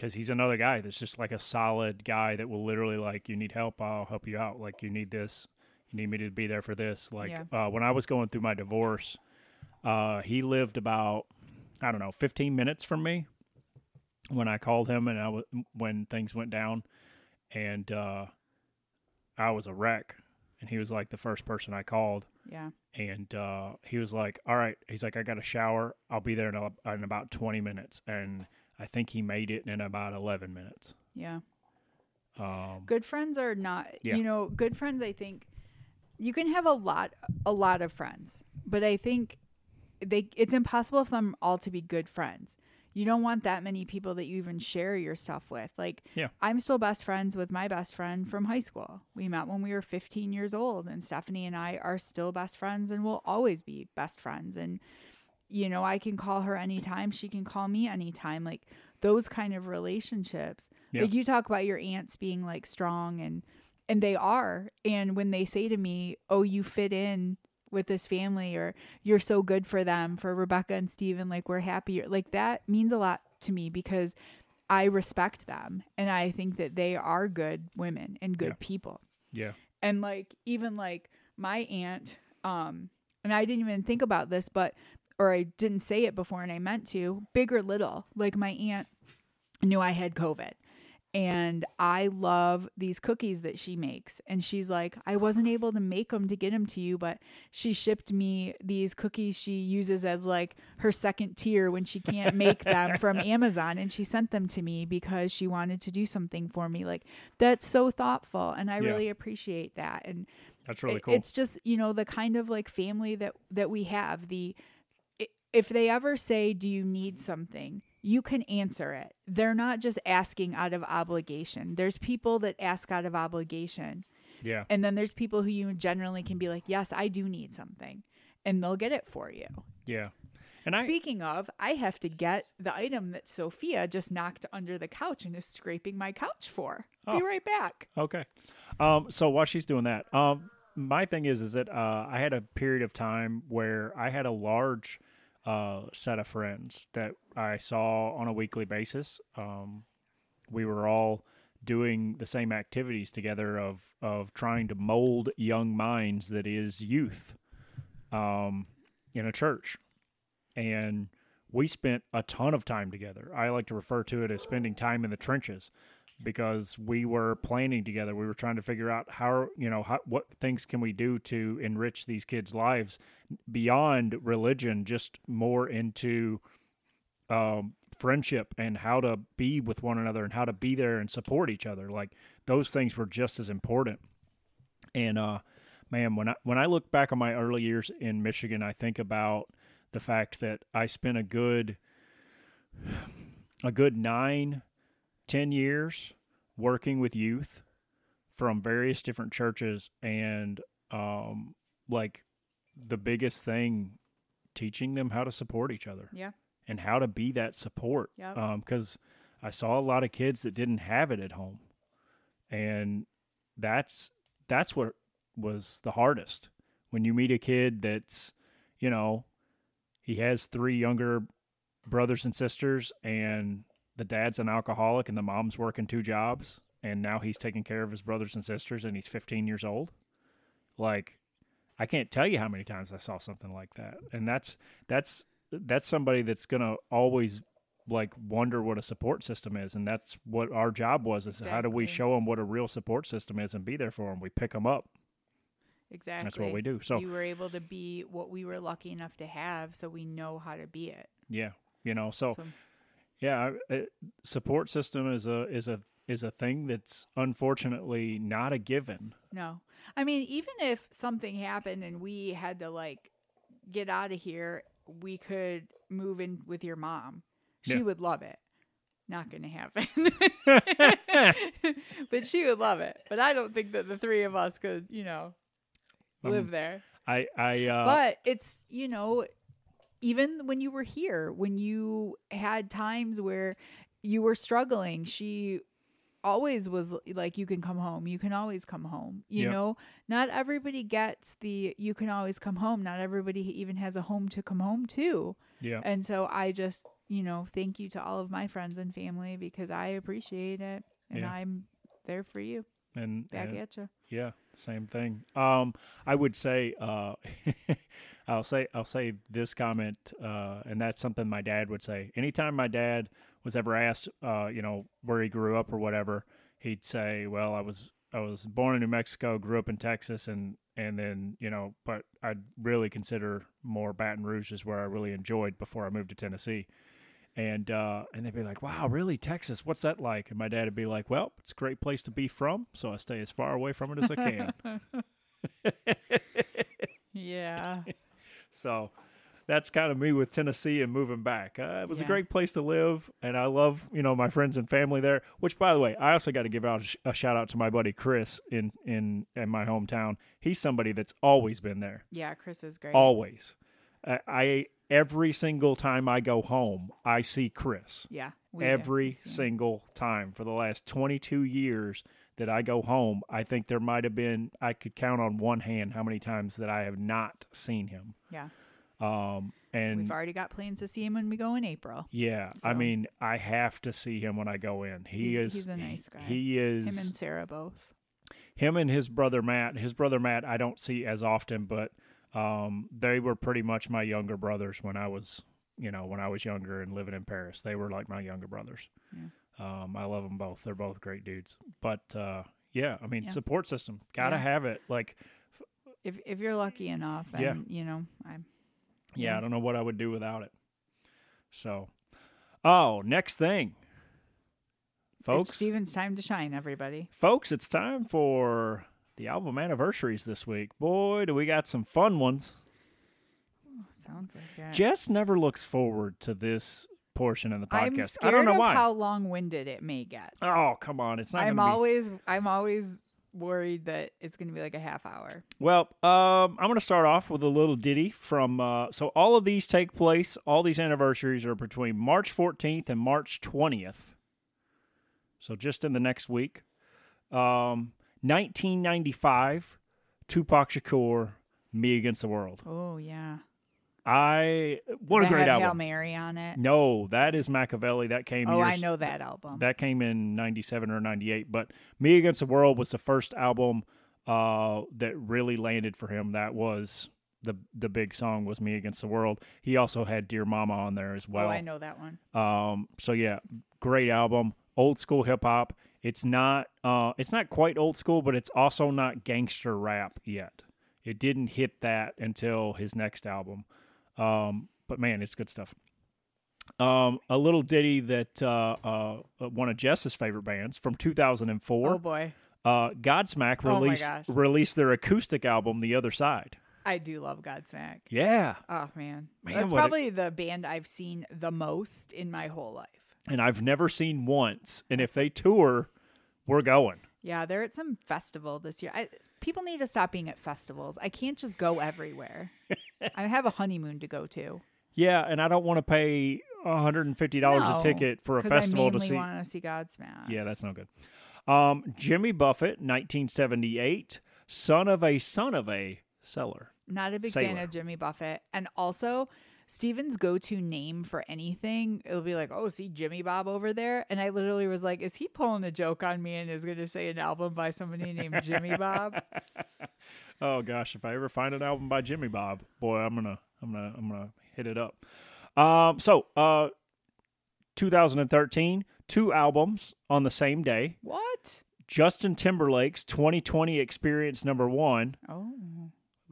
because he's another guy that's just like a solid guy that will literally like you need help, I'll help you out. Like you need this, you need me to be there for this. Like uh, when I was going through my divorce, uh, he lived about I don't know 15 minutes from me when I called him and I was when things went down, and uh, I was a wreck, and he was like the first person I called Yeah. and uh, he was like, "All right." He's like, "I got a shower. I'll be there in, a, in about twenty minutes." And I think he made it in about eleven minutes. Yeah. Um, Good friends are not Yeah. you know, good friends I think you can have a lot a lot of friends, but I think they it's impossible for them all to be good friends. You don't want that many people that you even share your stuff with. Like Yeah. I'm still best friends with my best friend from high school. We met when we were 15 years old and Stephanie and I are still best friends and will always be best friends and you know, I can call her anytime, she can call me anytime. Like those kind of relationships. Yeah. Like you talk about your aunts being like strong and and they are. And when they say to me, "Oh, you fit in with this family or you're so good for them for Rebecca and Steven, like we're happy." Like that means a lot to me because I respect them and I think that they are good women and good Yeah. people yeah, and like even like my aunt um and i didn't even think about this but or i didn't say it before and i meant to big or little like my aunt knew i had covid. And i love these cookies that she makes. And she's like i wasn't able to make them to get them to you but she shipped me these cookies she uses as like her second tier when she can't make them from [laughs] amazon. And she sent them to me because she wanted to do something for me. Like that's so thoughtful. And i Yeah. really appreciate that. And that's really cool. it's just you know the kind of like family that that we have the if they ever say do you need something? you can answer it. They're not just asking out of obligation. There's people that ask out of obligation. Yeah, and then there's people who you generally can be like yes i do need something. And they'll get it for you. Yeah. And I, speaking of i have to get the item that sophia just knocked under the couch and is scraping my couch for. Oh. be right back. Okay. Um, so while she's doing that, um, my thing is, is that uh, I had a period of time where I had a large uh, set of friends that I saw on a weekly basis. Um, we were all doing the same activities together of of trying to mold young minds that is youth um, in a church, and we spent a ton of time together. I like to refer to it as spending time in the trenches because we were planning together. We were trying to figure out how, you know, how, what things can we do to enrich these kids' lives beyond religion, just more into um, friendship and how to be with one another and how to be there and support each other. Like those things were just as important. And uh, man, when I when I look back on my early years in Michigan, I think about the fact that I spent a good [sighs] a good nine, ten years working with youth from various different churches and um like the biggest thing teaching them how to support each other yeah and how to be that support. Yep. Because I saw a lot of kids that didn't have it at home, and that's that's what was the hardest. When you meet a kid that's, you know, he has three younger brothers and sisters, and the dad's an alcoholic, and the mom's working two jobs, and now he's taking care of his brothers and sisters, and he's 15 years old. Like, I can't tell you how many times I saw something like that, and that's that's that's somebody that's gonna always like wonder what a support system is, and that's what our job was: is how do we show them what a real support system is and be there for them? We pick them up. exactly. That's what we do. So you were able to be what we were lucky enough to have, so we know how to be it. yeah, you know, so So, yeah, I- uh, support system is a is a is a thing that's unfortunately not a given. no, I mean, even if something happened and we had to like get out of here, we could move in with your mom. She Yeah. would love it. Not going to happen. [laughs] but she would love it. But I don't think that the three of us could, you know, live Um, there. I I uh, but it's you know even when you were here when you had times where you were struggling she always was like you can come home. You can always come home. You Yep. know not everybody gets the you can always come home. Not everybody even has a home to come home to. Yeah and so i just you know thank you to all of my friends and family because i appreciate it and Yeah. i'm there for you and, back and at you Yeah, same thing. Um, I would say, uh, [laughs] I'll say, I'll say this comment, uh, and that's something my dad would say. Anytime my dad was ever asked, uh, you know, where he grew up or whatever, he'd say, "Well, I was, I was born in New Mexico, grew up in Texas, and and then, you know, but I'd really consider more Baton Rouge is where I really enjoyed before I moved to Tennessee." And uh, and they'd be like, "Wow, really, Texas? What's that like?" And my dad would be like, "Well, it's a great place to be from, so I stay as far away from it as I can." [laughs] [laughs] yeah so that's kind of me with Tennessee and moving back. Uh, it was a great place to live, and I love you know my friends and family there. Which, by the way, I also got to give out a, sh- a shout out to my buddy Chris in in in my hometown. He's somebody that's always been there, yeah chris is great always. I, I every single time I go home, I see Chris. yeah every We see him. single time for the last 22 years that I go home, I think there might have been I could count on one hand how many times that I have not seen him. yeah Um and We've already got plans to see him when we go in April. yeah, I mean, I have to see him when I go in. He He's- is he's a nice guy. He is Him and Sarah both. him and his brother Matt. His brother Matt I don't see as often, but um, they were pretty much my younger brothers when I was, you know, when I was younger and living in Paris. They were like my younger brothers. Um, I love them both. They're both great dudes. But uh, yeah, I mean, Yeah. support system gotta Yeah. have it. Like, If if you're lucky enough, and Yeah. you know, I'm yeah, Yeah. I don't know what I would do without it. So, oh, next thing, it's folks. Steven's time to shine. Everybody, Folks, it's time for the album anniversaries this week. Boy, do we got some fun ones. sounds like it. Jess never looks forward to this portion of the podcast. I'm I scared don't know of why. how long-winded it may get. oh, come on. It's not I'm be. always I'm always worried that it's going to be like a half hour. Well, um, I'm going to start off with a little ditty from. Uh, so, all of these take place, all these anniversaries are between March 14th and March 20th. So, just in the next week. Um, 1995, Tupac Shakur, Me Against the World. Oh yeah, I. What a great had Hail album. Mary on it. No, that is Makaveli. That came Oh, years, I know that album. That came in 97 or 98. But Me Against the World was the first album uh, that really landed for him. That was the the big song was Me Against the World. He also had Dear Mama on there as well. oh, I know that one. Um, so yeah, great album. Old school hip hop. It's not uh, it's not quite old school, but it's also not gangster rap yet. It didn't hit that until his next album. Um, but man, it's good stuff. Um, a little ditty that uh, uh, one of Jess's favorite bands from 2004, Oh boy, uh, Godsmack Oh released gosh. released their acoustic album, The Other Side. I do love Godsmack. Yeah, Oh man, Man, that's probably the band I've seen the most in my whole life. And I've never seen once. And if they tour, we're going. Yeah, they're at some festival this year. I, people need to stop being at festivals. I can't just go everywhere. [laughs] I have a honeymoon to go to. Yeah, and I don't want to pay $150 No, a ticket for a festival I to see. want to see Godsmack. Yeah, that's no good. Um, Jimmy Buffett, 1978, son of a son of a sailor. Not a big Sailor. fan of Jimmy Buffett. And also, Steven's go to name for anything, it'll be like, oh, see Jimmy Bob over there. And I literally was like, is he pulling a joke on me and is going to say an album by somebody named Jimmy Bob? [laughs] Oh gosh, if I ever find an album by Jimmy Bob, boy, I'm gonna, I'm gonna, I'm gonna hit it up. Um, so, uh, 2013, two albums on the same day. What? Justin Timberlake's 2020 Experience number one Oh,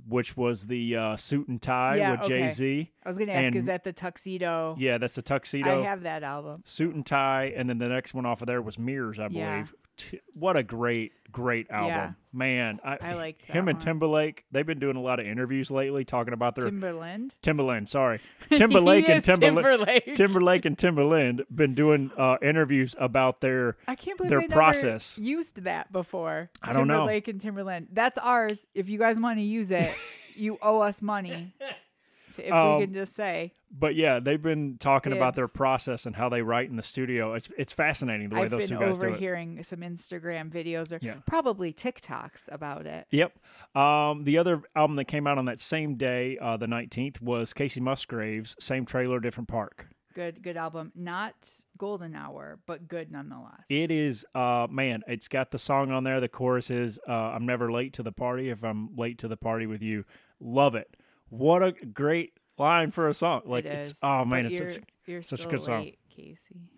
which was the uh, suit and tie Yeah, with okay. Jay Z. I was gonna ask, is that the tuxedo? Yeah, that's the tuxedo. I have that album. suit and tie, and then the next one off of there was Mirrors, I believe. Yeah. T- What a great, great album, Yeah. man! I, I liked him that and. Timberlake. They've been doing a lot of interviews lately, talking about their Timberland. Timberland. Sorry, [laughs] Timberlake and is Timberland. Timberlake. Timberlake and Timberland been doing uh, interviews about their. I can't believe their process. used that before. I don't know. Timberlake and Timberland. That's ours. If you guys want to use it, you owe us money. [laughs] If Um, we can just say, But yeah, they've been talking about their process and how they write in the studio. It's it's fascinating the way I've those two guys do it. overhearing some Instagram videos or Yeah. probably TikToks about it. Yep. Um, the other album that came out on that same day, uh, the nineteenth, was Kacey Musgraves. Same trailer, different park. Good, good album. Not golden hour, but good nonetheless. It is, uh, man. It's got the song on there. The chorus is, uh, "I'm never late to the party if I'm late to the party with you." Love it. What a great line for a song. Like It it's, oh man, But it's you're, such, you're such a good song. late, Kacey.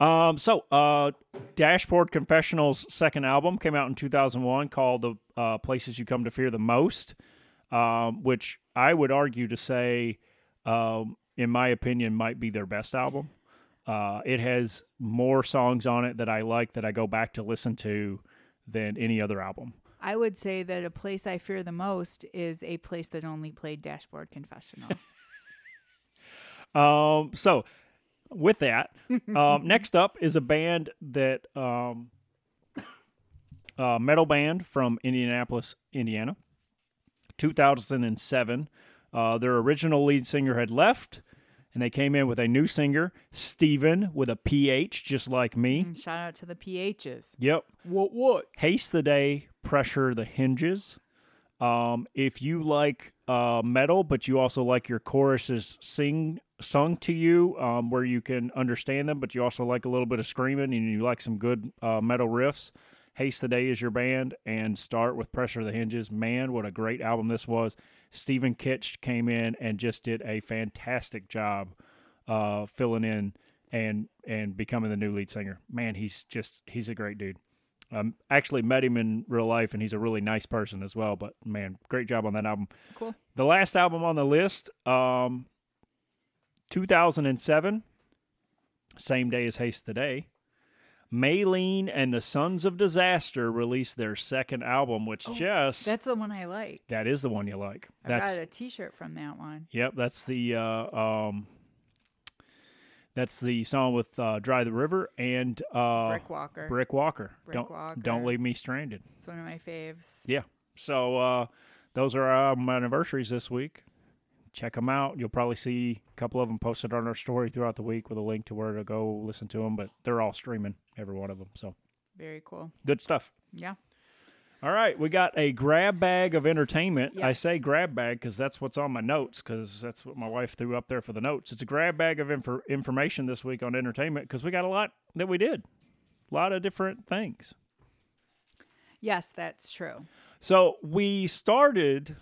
Um, so, uh, Dashboard Confessionals' second album came out in 2001 called The uh, Places You Come to Fear the Most, um, which I would argue to say, um, in my opinion, might be their best album. Uh, it has more songs on it that I like that I go back to listen to than any other album. I would say that a place I fear the most is a place that only played Dashboard Confessional. [laughs] Um, so with that, [laughs] um, next up is a band that um, [coughs] a metal band from Indianapolis, Indiana, 2007. Uh, their original lead singer had left, and they came in with a new singer, Steven, with a PH, just like me. And Shout out to the PHs. Yep. What? What? Haste the Day, Pressure the Hinges. Um, if you like uh, metal, but you also like your choruses sing sung to you, um, where you can understand them, but you also like a little bit of screaming and you like some good uh, metal riffs, Haste the Day is your band, and start with Pressure the Hinges. Man, what a great album this was! Stephen Keech came in and just did a fantastic job uh, filling in and and becoming the new lead singer. Man, he's just he's a great dude. Um, actually met him in real life, and he's a really nice person as well. But man, great job on that album. Cool. The last album on the list, um, 2007, same day as Haste the Day. Maylene and the Sons of Disaster released their second album, which just That's the one I like. that is the one you like. I That's got a T-shirt from that one. Yep, that's the uh, um, that's the song with uh, "Dry the River" and uh, Brick Walker. Brick Walker. Brick don't Walker. don't leave me stranded. It's one of my faves. Yeah. So uh, those are our anniversaries this week. Check them out. You'll probably see a couple of them posted on our story throughout the week with a link to where to go listen to them. But they're all streaming, every one of them. So Very cool. good stuff. Yeah. All right, we got a grab bag of entertainment. I say grab bag because that's what's on my notes because that's what my wife threw up there for the notes. It's a grab bag of infor- information this week on entertainment because we got a lot that we did, a lot of different things. Yes, that's true. So we started,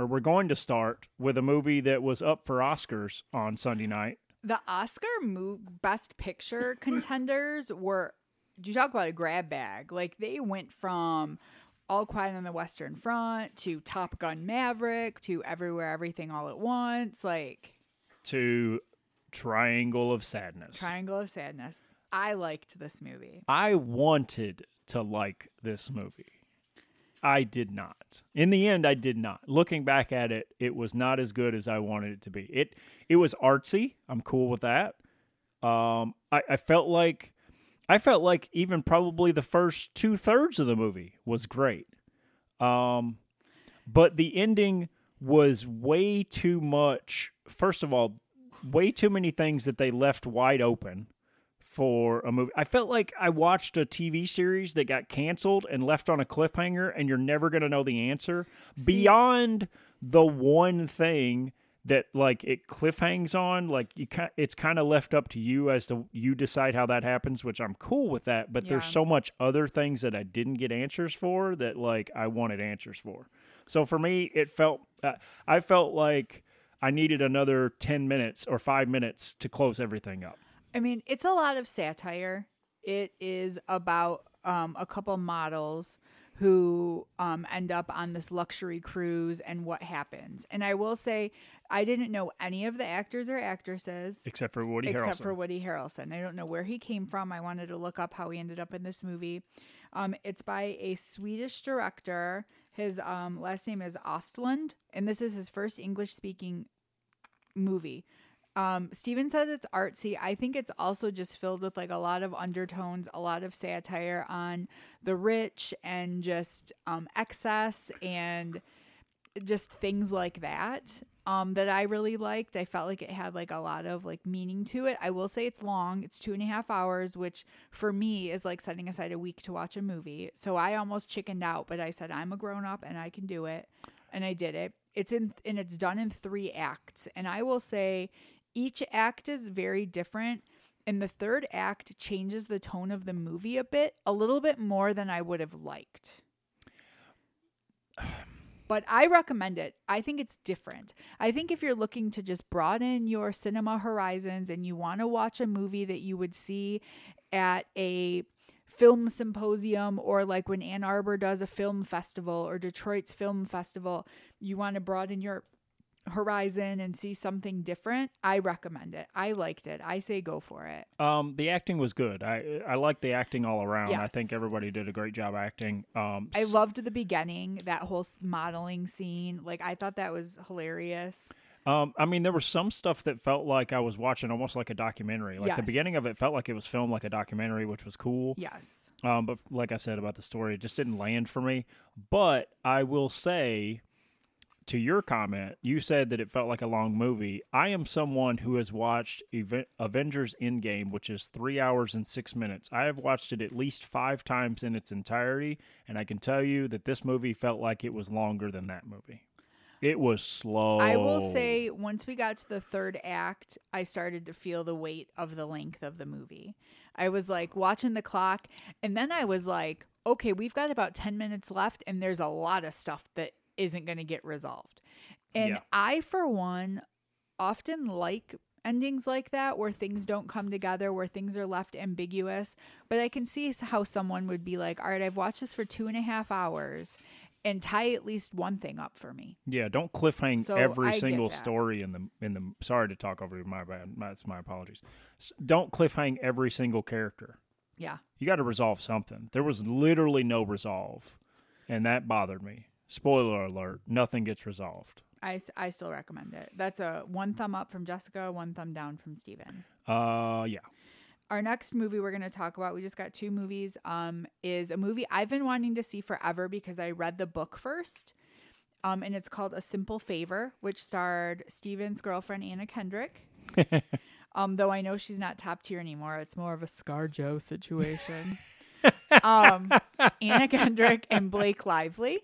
or we're going to start with a movie that was up for Oscars on Sunday night. The Oscar mo- Best Picture [laughs] contenders were. Do you talk about a grab bag. Like they went from All Quiet on the Western Front to Top Gun Maverick to Everywhere Everything All at Once. Like To Triangle of Sadness. Triangle of Sadness. I liked this movie. I wanted to like this movie. I did not. In the end, I did not. Looking back at it, it was not as good as I wanted it to be. It it was artsy. I'm cool with that. Um, I, I felt like I felt like even probably the first two thirds of the movie was great. Um, but the ending was way too much. First of all, way too many things that they left wide open for a movie. I felt like I watched a TV series that got canceled and left on a cliffhanger, and you're never going to know the answer beyond the one thing that like it cliffhangs on. Like you, ki- it's kind of left up to you as to you decide how that happens, which I'm cool with that. But there's so much other things that I didn't get answers for that like I wanted answers for. So for me, it felt uh, I felt like I needed another ten minutes or five minutes to close everything up. I mean, it's a lot of satire. It is about um, a couple models who um, end up on this luxury cruise and what happens. And I will say, I didn't know any of the actors or actresses except for Woody except Harrelson. for Woody Harrelson. I don't know where he came from. I wanted to look up how he ended up in this movie. Um, it's by a Swedish director. His um, last name is Ostlund, and this is his first English speaking movie. Um, Steven says it's artsy. I think it's also just filled with like a lot of undertones, a lot of satire on the rich and just um, excess and just things like that um, that I really liked. I felt like it had like a lot of like meaning to it. I will say it's long. It's two and a half hours, which for me is like setting aside a week to watch a movie. So I almost chickened out, but I said I'm a grown up and I can do it, and I did it. It's in and it's done in three acts, and I will say each act is very different. And the third act changes the tone of the movie a bit, a little bit more than I would have liked [sighs] but I recommend it. I think it's different. I think if you're looking to just broaden your cinema horizons and you want to watch a movie that you would see at a film symposium or like when Ann Arbor does a film festival or Detroit's film festival, you want to broaden your horizon and see something different, I recommend it. I liked it. I say go for it. Um, the acting was good. I I liked the acting all around. I think everybody did a great job acting. Um, I loved the beginning, that whole modeling scene. Like I thought that was hilarious. Um, I mean, there was some stuff that felt like I was watching almost like a documentary. Like the beginning of it felt like it was filmed like a documentary, which was cool. Yes. Um, but like I said about the story, it just didn't land for me. But I will say, to your comment, you said that it felt like a long movie. I am someone who has watched Eve- Avengers Endgame, which is three hours and six minutes. I have watched it at least five times in its entirety, and I can tell you that this movie felt like it was longer than that movie. It was slow. I will say, once we got to the third act, I started to feel the weight of the length of the movie. I was like watching the clock, and then I was like, okay, we've got about 10 minutes left, and there's a lot of stuff that isn't going to get resolved. And Yeah. I, for one, often like endings like that where things don't come together, where things are left ambiguous. But I can see how someone would be like, all right, I've watched this for two and a half hours and tie at least one thing up for me. Yeah, don't cliffhang So every I single story in the in the. Sorry to talk over you. My bad. That's my apologies. Don't cliffhang every single character. Yeah. You got to resolve something. There was literally no resolve, and that bothered me. Spoiler alert: nothing gets resolved. I, I still recommend it. That's a one thumb up from Jessica, one thumb down from Steven. Uh, yeah. Our next movie we're going to talk about, we just got two movies, um, is a movie I've been wanting to see forever because I read the book first. Um, and it's called A Simple Favor, which starred Steven's girlfriend, Anna Kendrick. [laughs] um, though I know she's not top tier anymore. It's more of a Scar Joe situation. [laughs] um, Anna Kendrick and Blake Lively.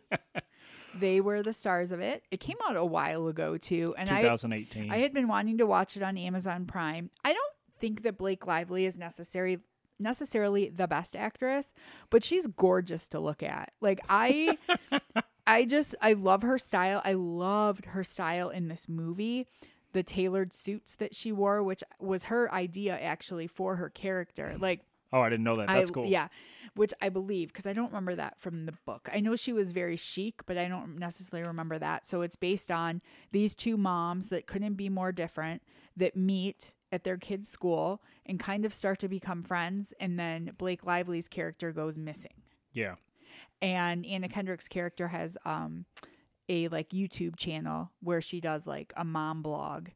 They were the stars of it. It came out a while ago too, and I 2018. I had been wanting to watch it on Amazon Prime. I don't think that Blake Lively is necessary necessarily the best actress, but she's gorgeous to look at. Like I [laughs] I just I love her style. I loved her style in this movie. The tailored suits that she wore, which was her idea actually for her character. Like oh, I didn't know that. That's I, cool. Yeah, which I believe because I don't remember that from the book. I know she was very chic, but I don't necessarily remember that. So it's based on these two moms that couldn't be more different that meet at their kids' school and kind of start to become friends. And then Blake Lively's character goes missing, Yeah. and Anna Kendrick's character has um a like YouTube channel where she does like a mom blog,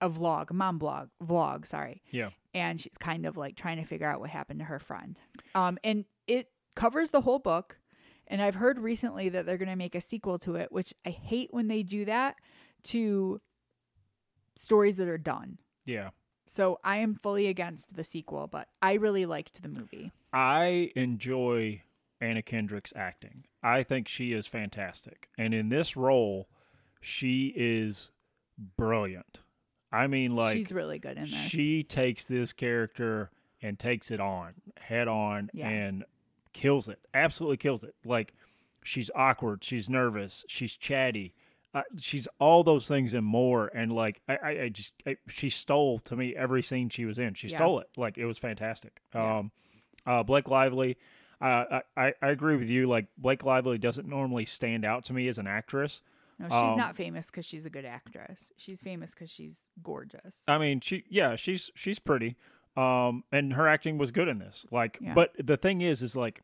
a vlog, mom blog, vlog. Sorry Yeah. And she's kind of like trying to figure out what happened to her friend. Um, and it covers the whole book. And I've heard recently that they're going to make a sequel to it, which I hate when they do that to stories that are done. Yeah. So I am fully against the sequel, but I really liked the movie. I enjoy Anna Kendrick's acting. I think she is fantastic. And in this role, she is brilliant. I mean, like, she's really good in this. she takes this character and takes it on head on Yeah. and kills it. Absolutely kills it. Like, she's awkward. She's nervous. She's chatty. Uh, she's all those things and more. And like, I, I, I just, I, she stole to me every scene she was in. She Yeah. stole it. Like, it was fantastic. Yeah. Um, uh, Blake Lively. Uh, I I agree with you. Like Blake Lively doesn't normally stand out to me as an actress. No, she's Um, not famous because she's a good actress. She's famous because she's gorgeous. I mean, she yeah, she's she's pretty. Um, and her acting was good in this. Like, Yeah. but the thing is, is like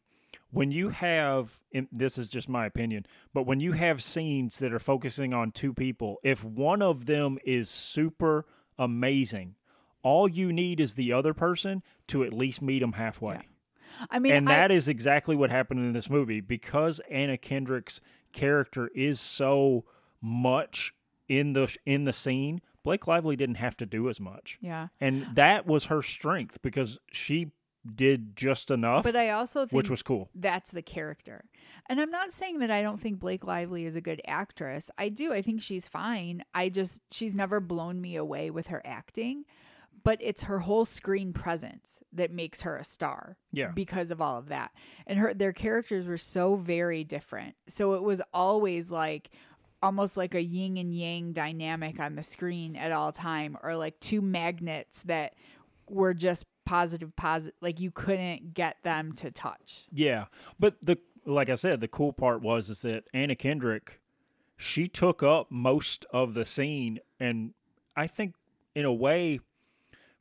when you have, this is just my opinion, but when you have scenes that are focusing on two people, if one of them is super amazing, all you need is the other person to at least meet them halfway. Yeah. I mean, and I- that is exactly what happened in this movie because Anna Kendrick's character is so much in the in the scene. Blake Lively didn't have to do as much, yeah. and that was her strength because she did just enough, But I also think which was cool. that's the character. And I'm not saying that I don't think Blake Lively is a good actress. I do. I think she's fine. I just she's never blown me away with her acting, but it's her whole screen presence that makes her a star. Yeah. Because of all of that. And her their characters were so very different. So it was always like almost like a yin and yang dynamic on the screen at all time or like two magnets that were just positive positive like you couldn't get them to touch. Yeah, but the like I said, the cool part was is that Anna Kendrick, she took up most of the scene, and I think in a way,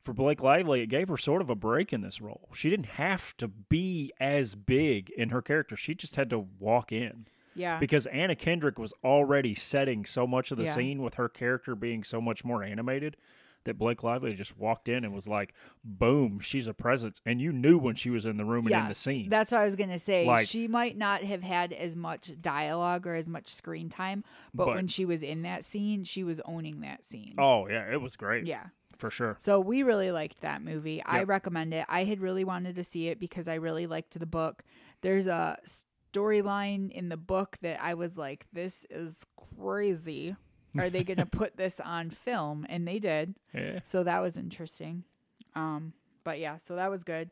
for Blake Lively, it gave her sort of a break in this role. She didn't have to be as big in her character; she just had to walk in Yeah. because Anna Kendrick was already setting so much of the Yeah. scene with her character being so much more animated. That Blake Lively just walked in and was like, "Boom, she's a presence," and you knew when she was in the room and in the scene. That's what I was gonna say. Like- she might not have had as much dialogue or as much screen time, but, But- when she was in that scene, she was owning that scene. Oh yeah, it was great. Yeah. For sure. So we really liked that movie. I recommend it. I had really wanted to see it because I really liked the book. There's a storyline in the book that I was like, this is crazy. Are they going [laughs] to put this on film? And they did. Yeah. So that was interesting. Um, but yeah, so that was good.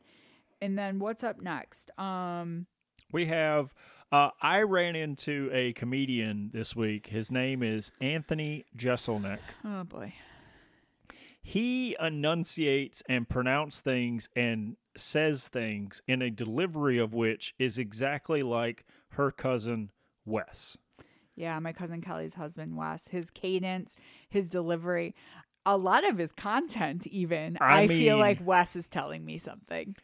And then what's up next? Um, We have. Uh, I ran into a comedian this week. His name is Anthony Jeselnik. oh boy. He enunciates and pronounces things and says things in a delivery of which is exactly like her cousin Wes. Yeah, my cousin Kelly's husband, Wes. His cadence, his delivery, a lot of his content, even. I I, feel like Wes is telling me something.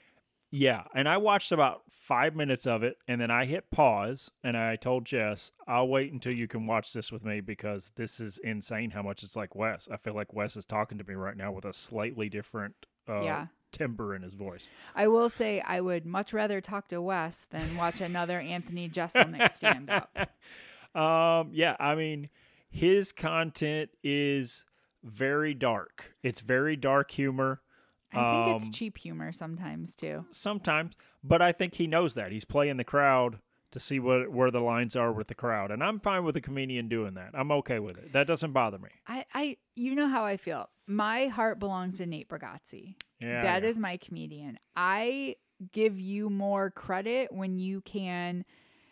Yeah, and I watched about five minutes of it, and then I hit pause, and I told Jess, "I'll wait until you can watch this with me because this is insane. How much it's like Wes. I feel like Wes is talking to me right now with a slightly different uh, Yeah. timbre in his voice. I will say I would much rather talk to Wes than watch another Anthony Jeselnik stand up. [laughs] Um, yeah, I mean, his content is very dark. It's very dark humor. I think Um, it's cheap humor sometimes too. sometimes, but I think he knows that he's playing the crowd to see what where the lines are with the crowd, and I'm fine with a comedian doing that. I'm okay with it. That doesn't bother me. I, I you know how I feel. My heart belongs to Nate Bargatze. Yeah, That yeah. is my comedian. I give you more credit when you can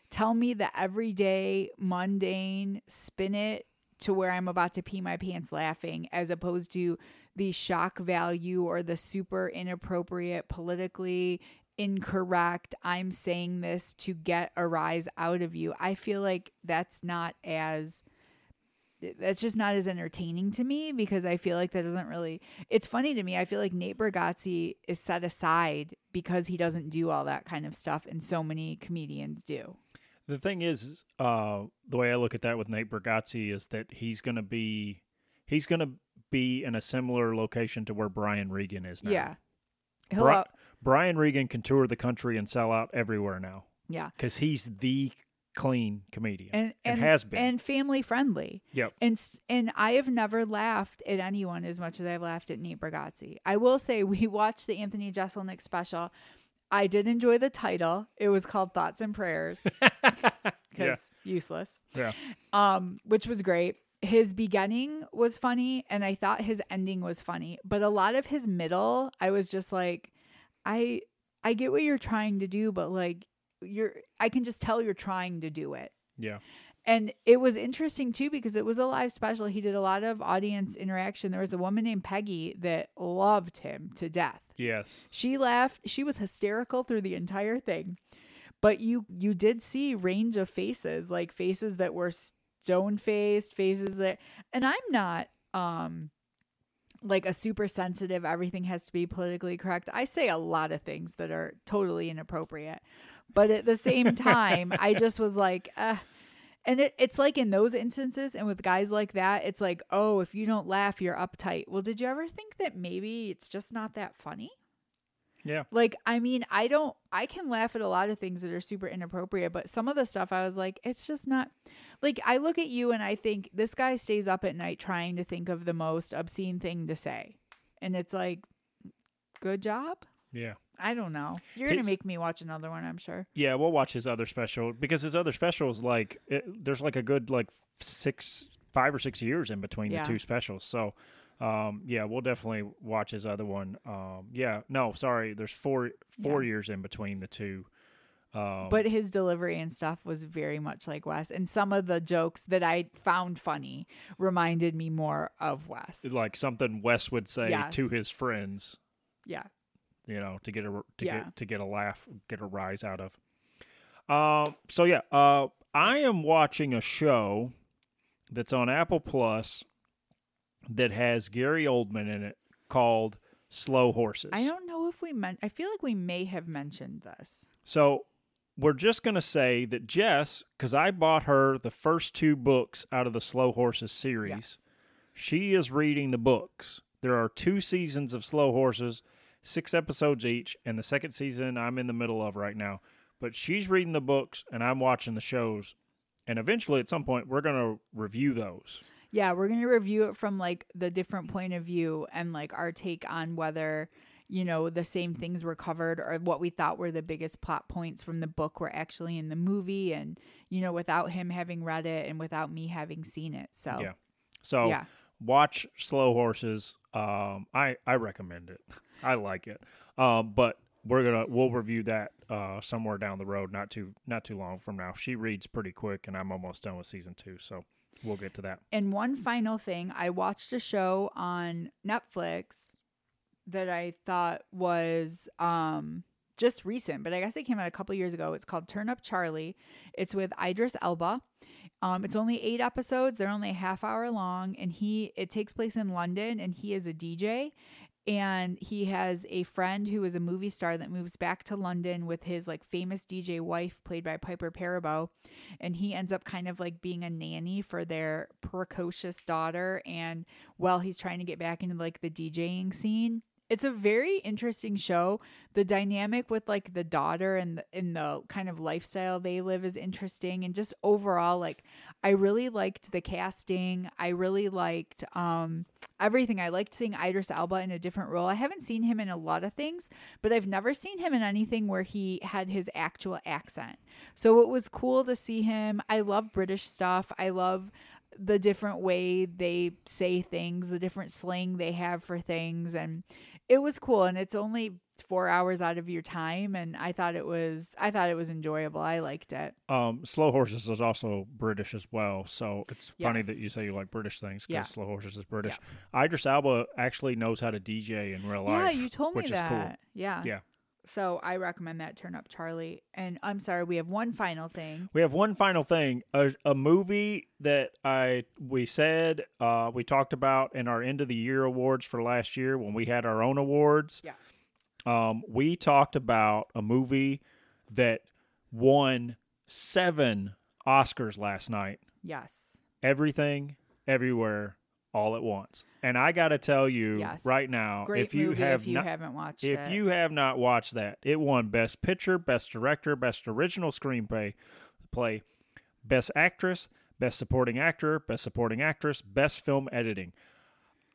tell me the everyday mundane, spin it to where I'm about to pee my pants laughing, as opposed to the shock value or the super inappropriate, politically incorrect, I'm saying this to get a rise out of you. I feel like that's not as that's just not as entertaining to me because I feel like that doesn't really. It's funny to me. I feel like Nate Bargatze is set aside because he doesn't do all that kind of stuff, and so many comedians do. The thing is, uh, the way I look at that with Nate Bargatze is that he's going to be he's going to be in a similar location to where Brian Regan is now. Yeah, he'll. Bri- out- Brian Regan can tour the country and sell out everywhere now yeah, because he's the clean comedian and and has been. and family friendly. yep. And and I have never laughed at anyone as much as I've laughed at Nate Bargatze. I will say [laughs] we watched the Anthony Jeselnik special. I did enjoy the title. It was called Thoughts and Prayers because [laughs] Yeah. [laughs] useless. Yeah. um, which was great. His beginning was funny, and I thought his ending was funny. But a lot of his middle, I was just like, I I get what you're trying to do, but like you're, I can just tell you're trying to do it. Yeah. And it was interesting too because it was a live special. He did a lot of audience interaction. There was a woman named Peggy that loved him to death. Yes. She laughed. She was hysterical through the entire thing. but you you did see range of faces, like faces that were stone faced, faces that and I'm not um like a super sensitive everything has to be politically correct. I say a lot of things that are totally inappropriate. But at the same [laughs] time, I just was like, uh and it, it's like in those instances and with guys like that, it's like, oh, if you don't laugh, you're uptight. Well, did you ever think that maybe it's just not that funny? Yeah. Like, I mean, I don't, I can laugh at a lot of things that are super inappropriate, but some of the stuff I was like, it's just not. Like, I look at you and I think this guy stays up at night trying to think of the most obscene thing to say. And it's like, good job. Yeah. I don't know. You're going to make me watch another one, I'm sure. Yeah, we'll watch his other special because his other special is like it, there's like a good like six, five or six years in between Yeah. the two specials. So, um, yeah, we'll definitely watch his other one. Um, yeah, no, sorry, there's four four Yeah. years in between the two. Um, But his delivery and stuff was very much like Wes. And some of the jokes that I found funny reminded me more of Wes. like something Wes would say to his friends, yeah. you know, to get a to Yeah. get to get a laugh, get a rise out of. Um. so yeah, uh, I am watching a show that's on Apple Plus that has Gary Oldman in it called Slow Horses. I don't know if we meant, I feel like we may have mentioned this. So we're just going to say that Jess, because I bought her the first two books out of the Slow Horses series, Yes. she is reading the books. There are two seasons of Slow Horses, six episodes each, and the second season I'm in the middle of right now. But she's reading the books and I'm watching the shows. And eventually, at some point, we're going to review those. Yeah, we're going to review it from like the different point of view and like our take on whether, you know, the same things were covered or what we thought were the biggest plot points from the book were actually in the movie and, you know, without him having read it and without me having seen it. So, Yeah. So yeah. watch Slow Horses. Um, I I recommend it. I like it. Um, but we're gonna we'll review that uh somewhere down the road, not too not too long from now. She reads pretty quick, and I'm almost done with season two, so we'll get to that. And one final thing, I watched a show on Netflix that I thought was um just recent, but I guess it came out a couple years ago. It's called Turn Up Charlie. It's with Idris Elba. Um, it's only eight episodes. They're only a half hour long, and he it takes place in London, and he is a DJ, and he has a friend who is a movie star that moves back to London with his like famous DJ wife, played by Piper Perabo and he ends up kind of like being a nanny for their precocious daughter. And while he's trying to get back into like the DJing scene, it's a very interesting show. The dynamic with like the daughter and the, the kind of lifestyle they live is interesting, and just overall, like I really liked the casting. I really liked um everything. I liked seeing Idris Elba in a different role. I haven't seen him in a lot of things, but I've never seen him in anything where he had his actual accent. So it was cool to see him. I love British stuff. I love the different way they say things, the different slang they have for things and it was cool and it's only 4 hours out of your time and I thought it was I thought it was enjoyable. I liked it. Um, Slow Horses is also British as well, so it's funny that you say you like British things because Yeah. Slow Horses is British. Idris Elba actually knows how to DJ in real life. yeah, you told me which that. is cool. Yeah. Yeah. So I recommend that Turn Up Charlie. And I'm sorry, we have one final thing. We have one final thing: a, a movie that I we said uh, we talked about in our end of the year awards for last year when we had our own awards. Yeah. Um, we talked about a movie that won seven Oscars last night. Yes. Everything, everywhere, all at once. And I got to tell you Yes. right now, Great if you have if you not, haven't watched if it. you have not watched that, it won Best Picture, Best Director, Best Original Screenplay, play, Best Actress, Best Supporting Actor, Best Supporting Actress, Best Film Editing.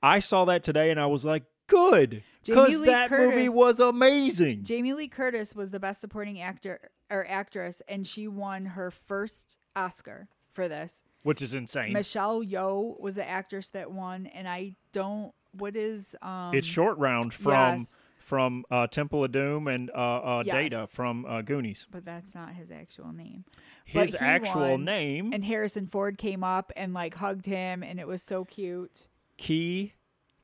I saw that today and I was like, good, because that movie was amazing. Jamie Lee Curtis was the best supporting actor or actress and she won her first Oscar for this. Which is insane. Michelle Yeoh was the actress that won and I don't what is um it's short round from yes. from uh, Temple of Doom and uh, uh, Data from uh, Goonies. but that's not his actual name. His actual won, name, And Harrison Ford came up and like hugged him and it was so cute. Ki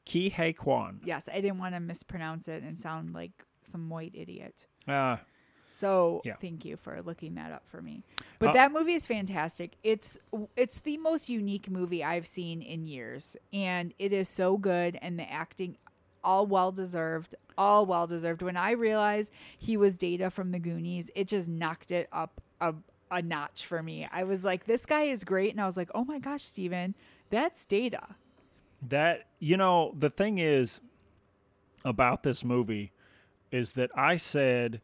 Ke Huy Quan. Yes, I didn't want to mispronounce it and sound like some white idiot. Uh, So Yeah. thank you for looking that up for me. But Uh, that movie is fantastic. It's it's the most unique movie I've seen in years, and it is so good. And the acting, all well deserved, all well deserved. When I realized he was Data from the Goonies, it just knocked it up a a notch for me. I was like, this guy is great, and I was like, oh my gosh, Steven, that's Data. That you know, the thing is about this movie is that I said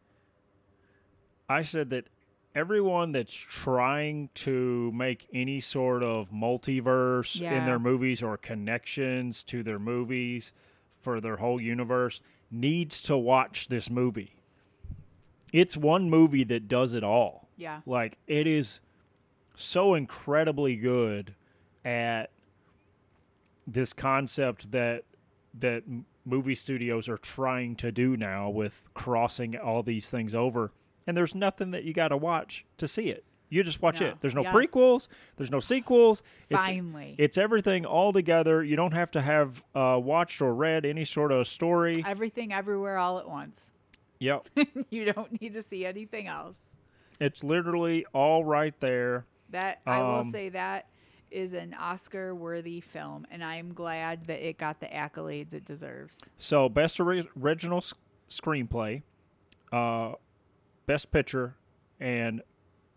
I said that everyone that's trying to make any sort of multiverse in their movies or connections to their movies for their whole universe needs to watch this movie. It's one movie that does it all. Yeah. Like it is so incredibly good at this concept that that movie studios are trying to do now with crossing all these things over and there's nothing that you got to watch to see it you just watch No. it there's no Yes. prequels there's no sequels it's, Finally. it's everything all together you don't have to have uh, watched or read any sort of story Everything everywhere all at once. yep [laughs] you don't need to see anything else. it's literally all right there That I will Um, say that is an Oscar worthy film and I'm glad that it got the accolades it deserves. So, best ori- original screenplay, uh, best picture, and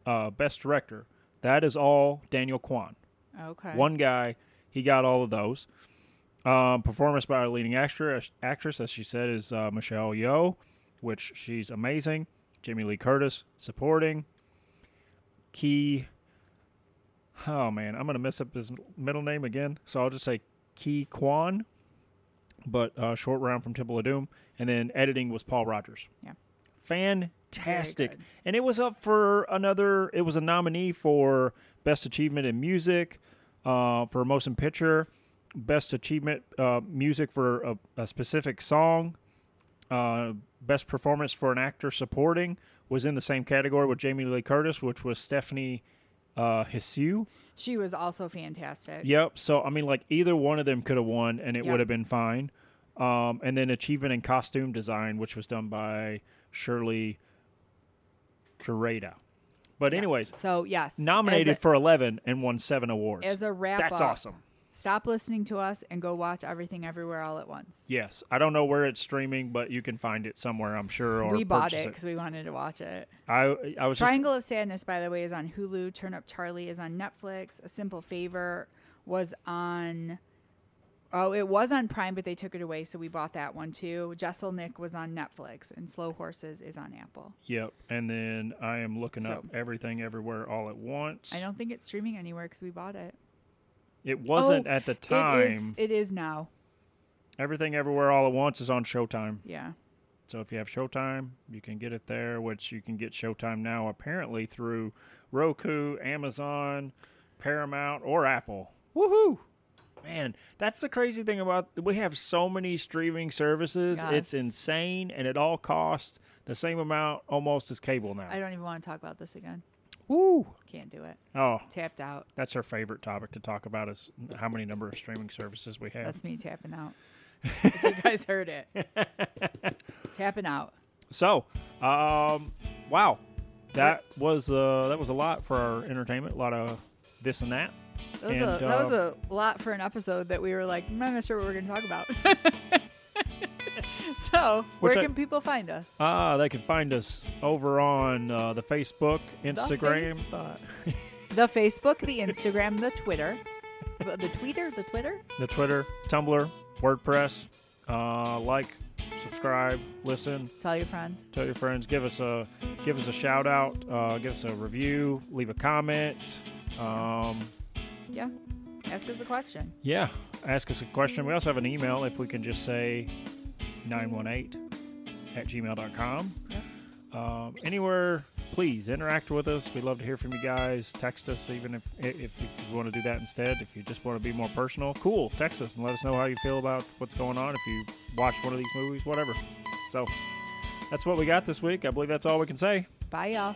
uh, best director. That is all Daniel Kwan. Okay. One guy, he got all of those. Um, performance by a leading actress, actress, as she said, is uh, Michelle Yeoh, which she's amazing. Jamie Lee Curtis supporting. Ke. Oh man, I'm gonna mess up his middle name again, so I'll just say Ke Quan. But uh, short round from Temple of Doom, and then editing was Paul Rogers. Yeah. Fantastic, and it was up for another. It was a nominee for best achievement in music, uh, for motion picture, best achievement uh, music for a, a specific song, uh, best performance for an actor supporting was in the same category with Jamie Lee Curtis, which was Stephanie uh, Hsu. She was also fantastic. Yep. So I mean, like either one of them could have won, and it Yep. would have been fine. Um, and then achievement in costume design, which was done by Shirley Kurata. But Yes. anyways, So yes. nominated a, for eleven and won seven awards. as a wrap That's up, awesome. Stop listening to us and go watch everything everywhere all at once. Yes, I don't know where it's streaming, but you can find it somewhere, I'm sure. Or we bought it because we wanted to watch it. I I was just, Triangle of Sadness, by the way, is on Hulu. Turn Up Charlie is on Netflix. A Simple Favor was on. Oh, it was on Prime, but they took it away, so we bought that one too. Jessel Nick was on Netflix, and Slow Horses is on Apple. Yep, and then I am looking So- up everything everywhere all at once. I don't think it's streaming anywhere because we bought it. It wasn't Oh, at the It is. time. It is now. Everything everywhere all at once is on Showtime. Yeah. So if you have Showtime, you can get it there, which you can get Showtime now apparently through Roku, Amazon, Paramount, or Apple. Woohoo! Man, that's the crazy thing about we have so many streaming services. It's insane and it all costs the same amount almost as cable now. I don't even want to talk about this again. Woo! Can't do it. Oh, Tapped out. that's our favorite topic to talk about is how many number of streaming services we have. That's me tapping out. if you guys heard it. [laughs] tapping out. So, um, wow, that was uh, that was a lot for our entertainment. A lot of this and that. That was, And, a, that was uh, a lot for an episode that we were like, "Mm, I'm not sure what we're going to talk about. [laughs] so, where I- can people find us? Ah, they can find us over on uh, the Facebook, Instagram. The Facebook. [laughs] the Facebook, the Instagram, the Twitter. The the Twitter, the Twitter. the Twitter, Tumblr, WordPress. Uh, like, subscribe, listen, Tell your friends. tell your friends. Give us a give us a shout out. Uh, give us a review. Leave a comment. Um, Yeah. Ask us a question. yeah, ask us a question. We also have an email if we can just say 918 at gmail.com. Yep. Um, anywhere, please interact with us. We'd love to hear from you guys. Text us, even if if, if you want to do that instead. If you just want to be more personal, cool. Text us and let us know how you feel about what's going on. If you watch one of these movies, whatever. So that's what we got this week. I believe that's all we can say. Bye, y'all.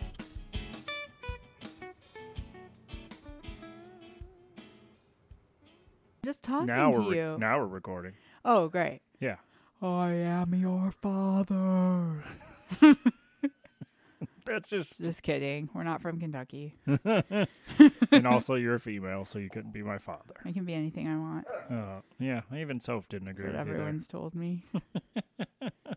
Just talking now to we're re- you. now we're recording. Oh, great. Yeah. I am your father. [laughs] That's just. Just kidding. We're not from Kentucky. [laughs] and also, you're a female, so you couldn't be my father. I can be anything I want. Uh, yeah, even Soph didn't That's agree what with you there. everyone's told me. [laughs]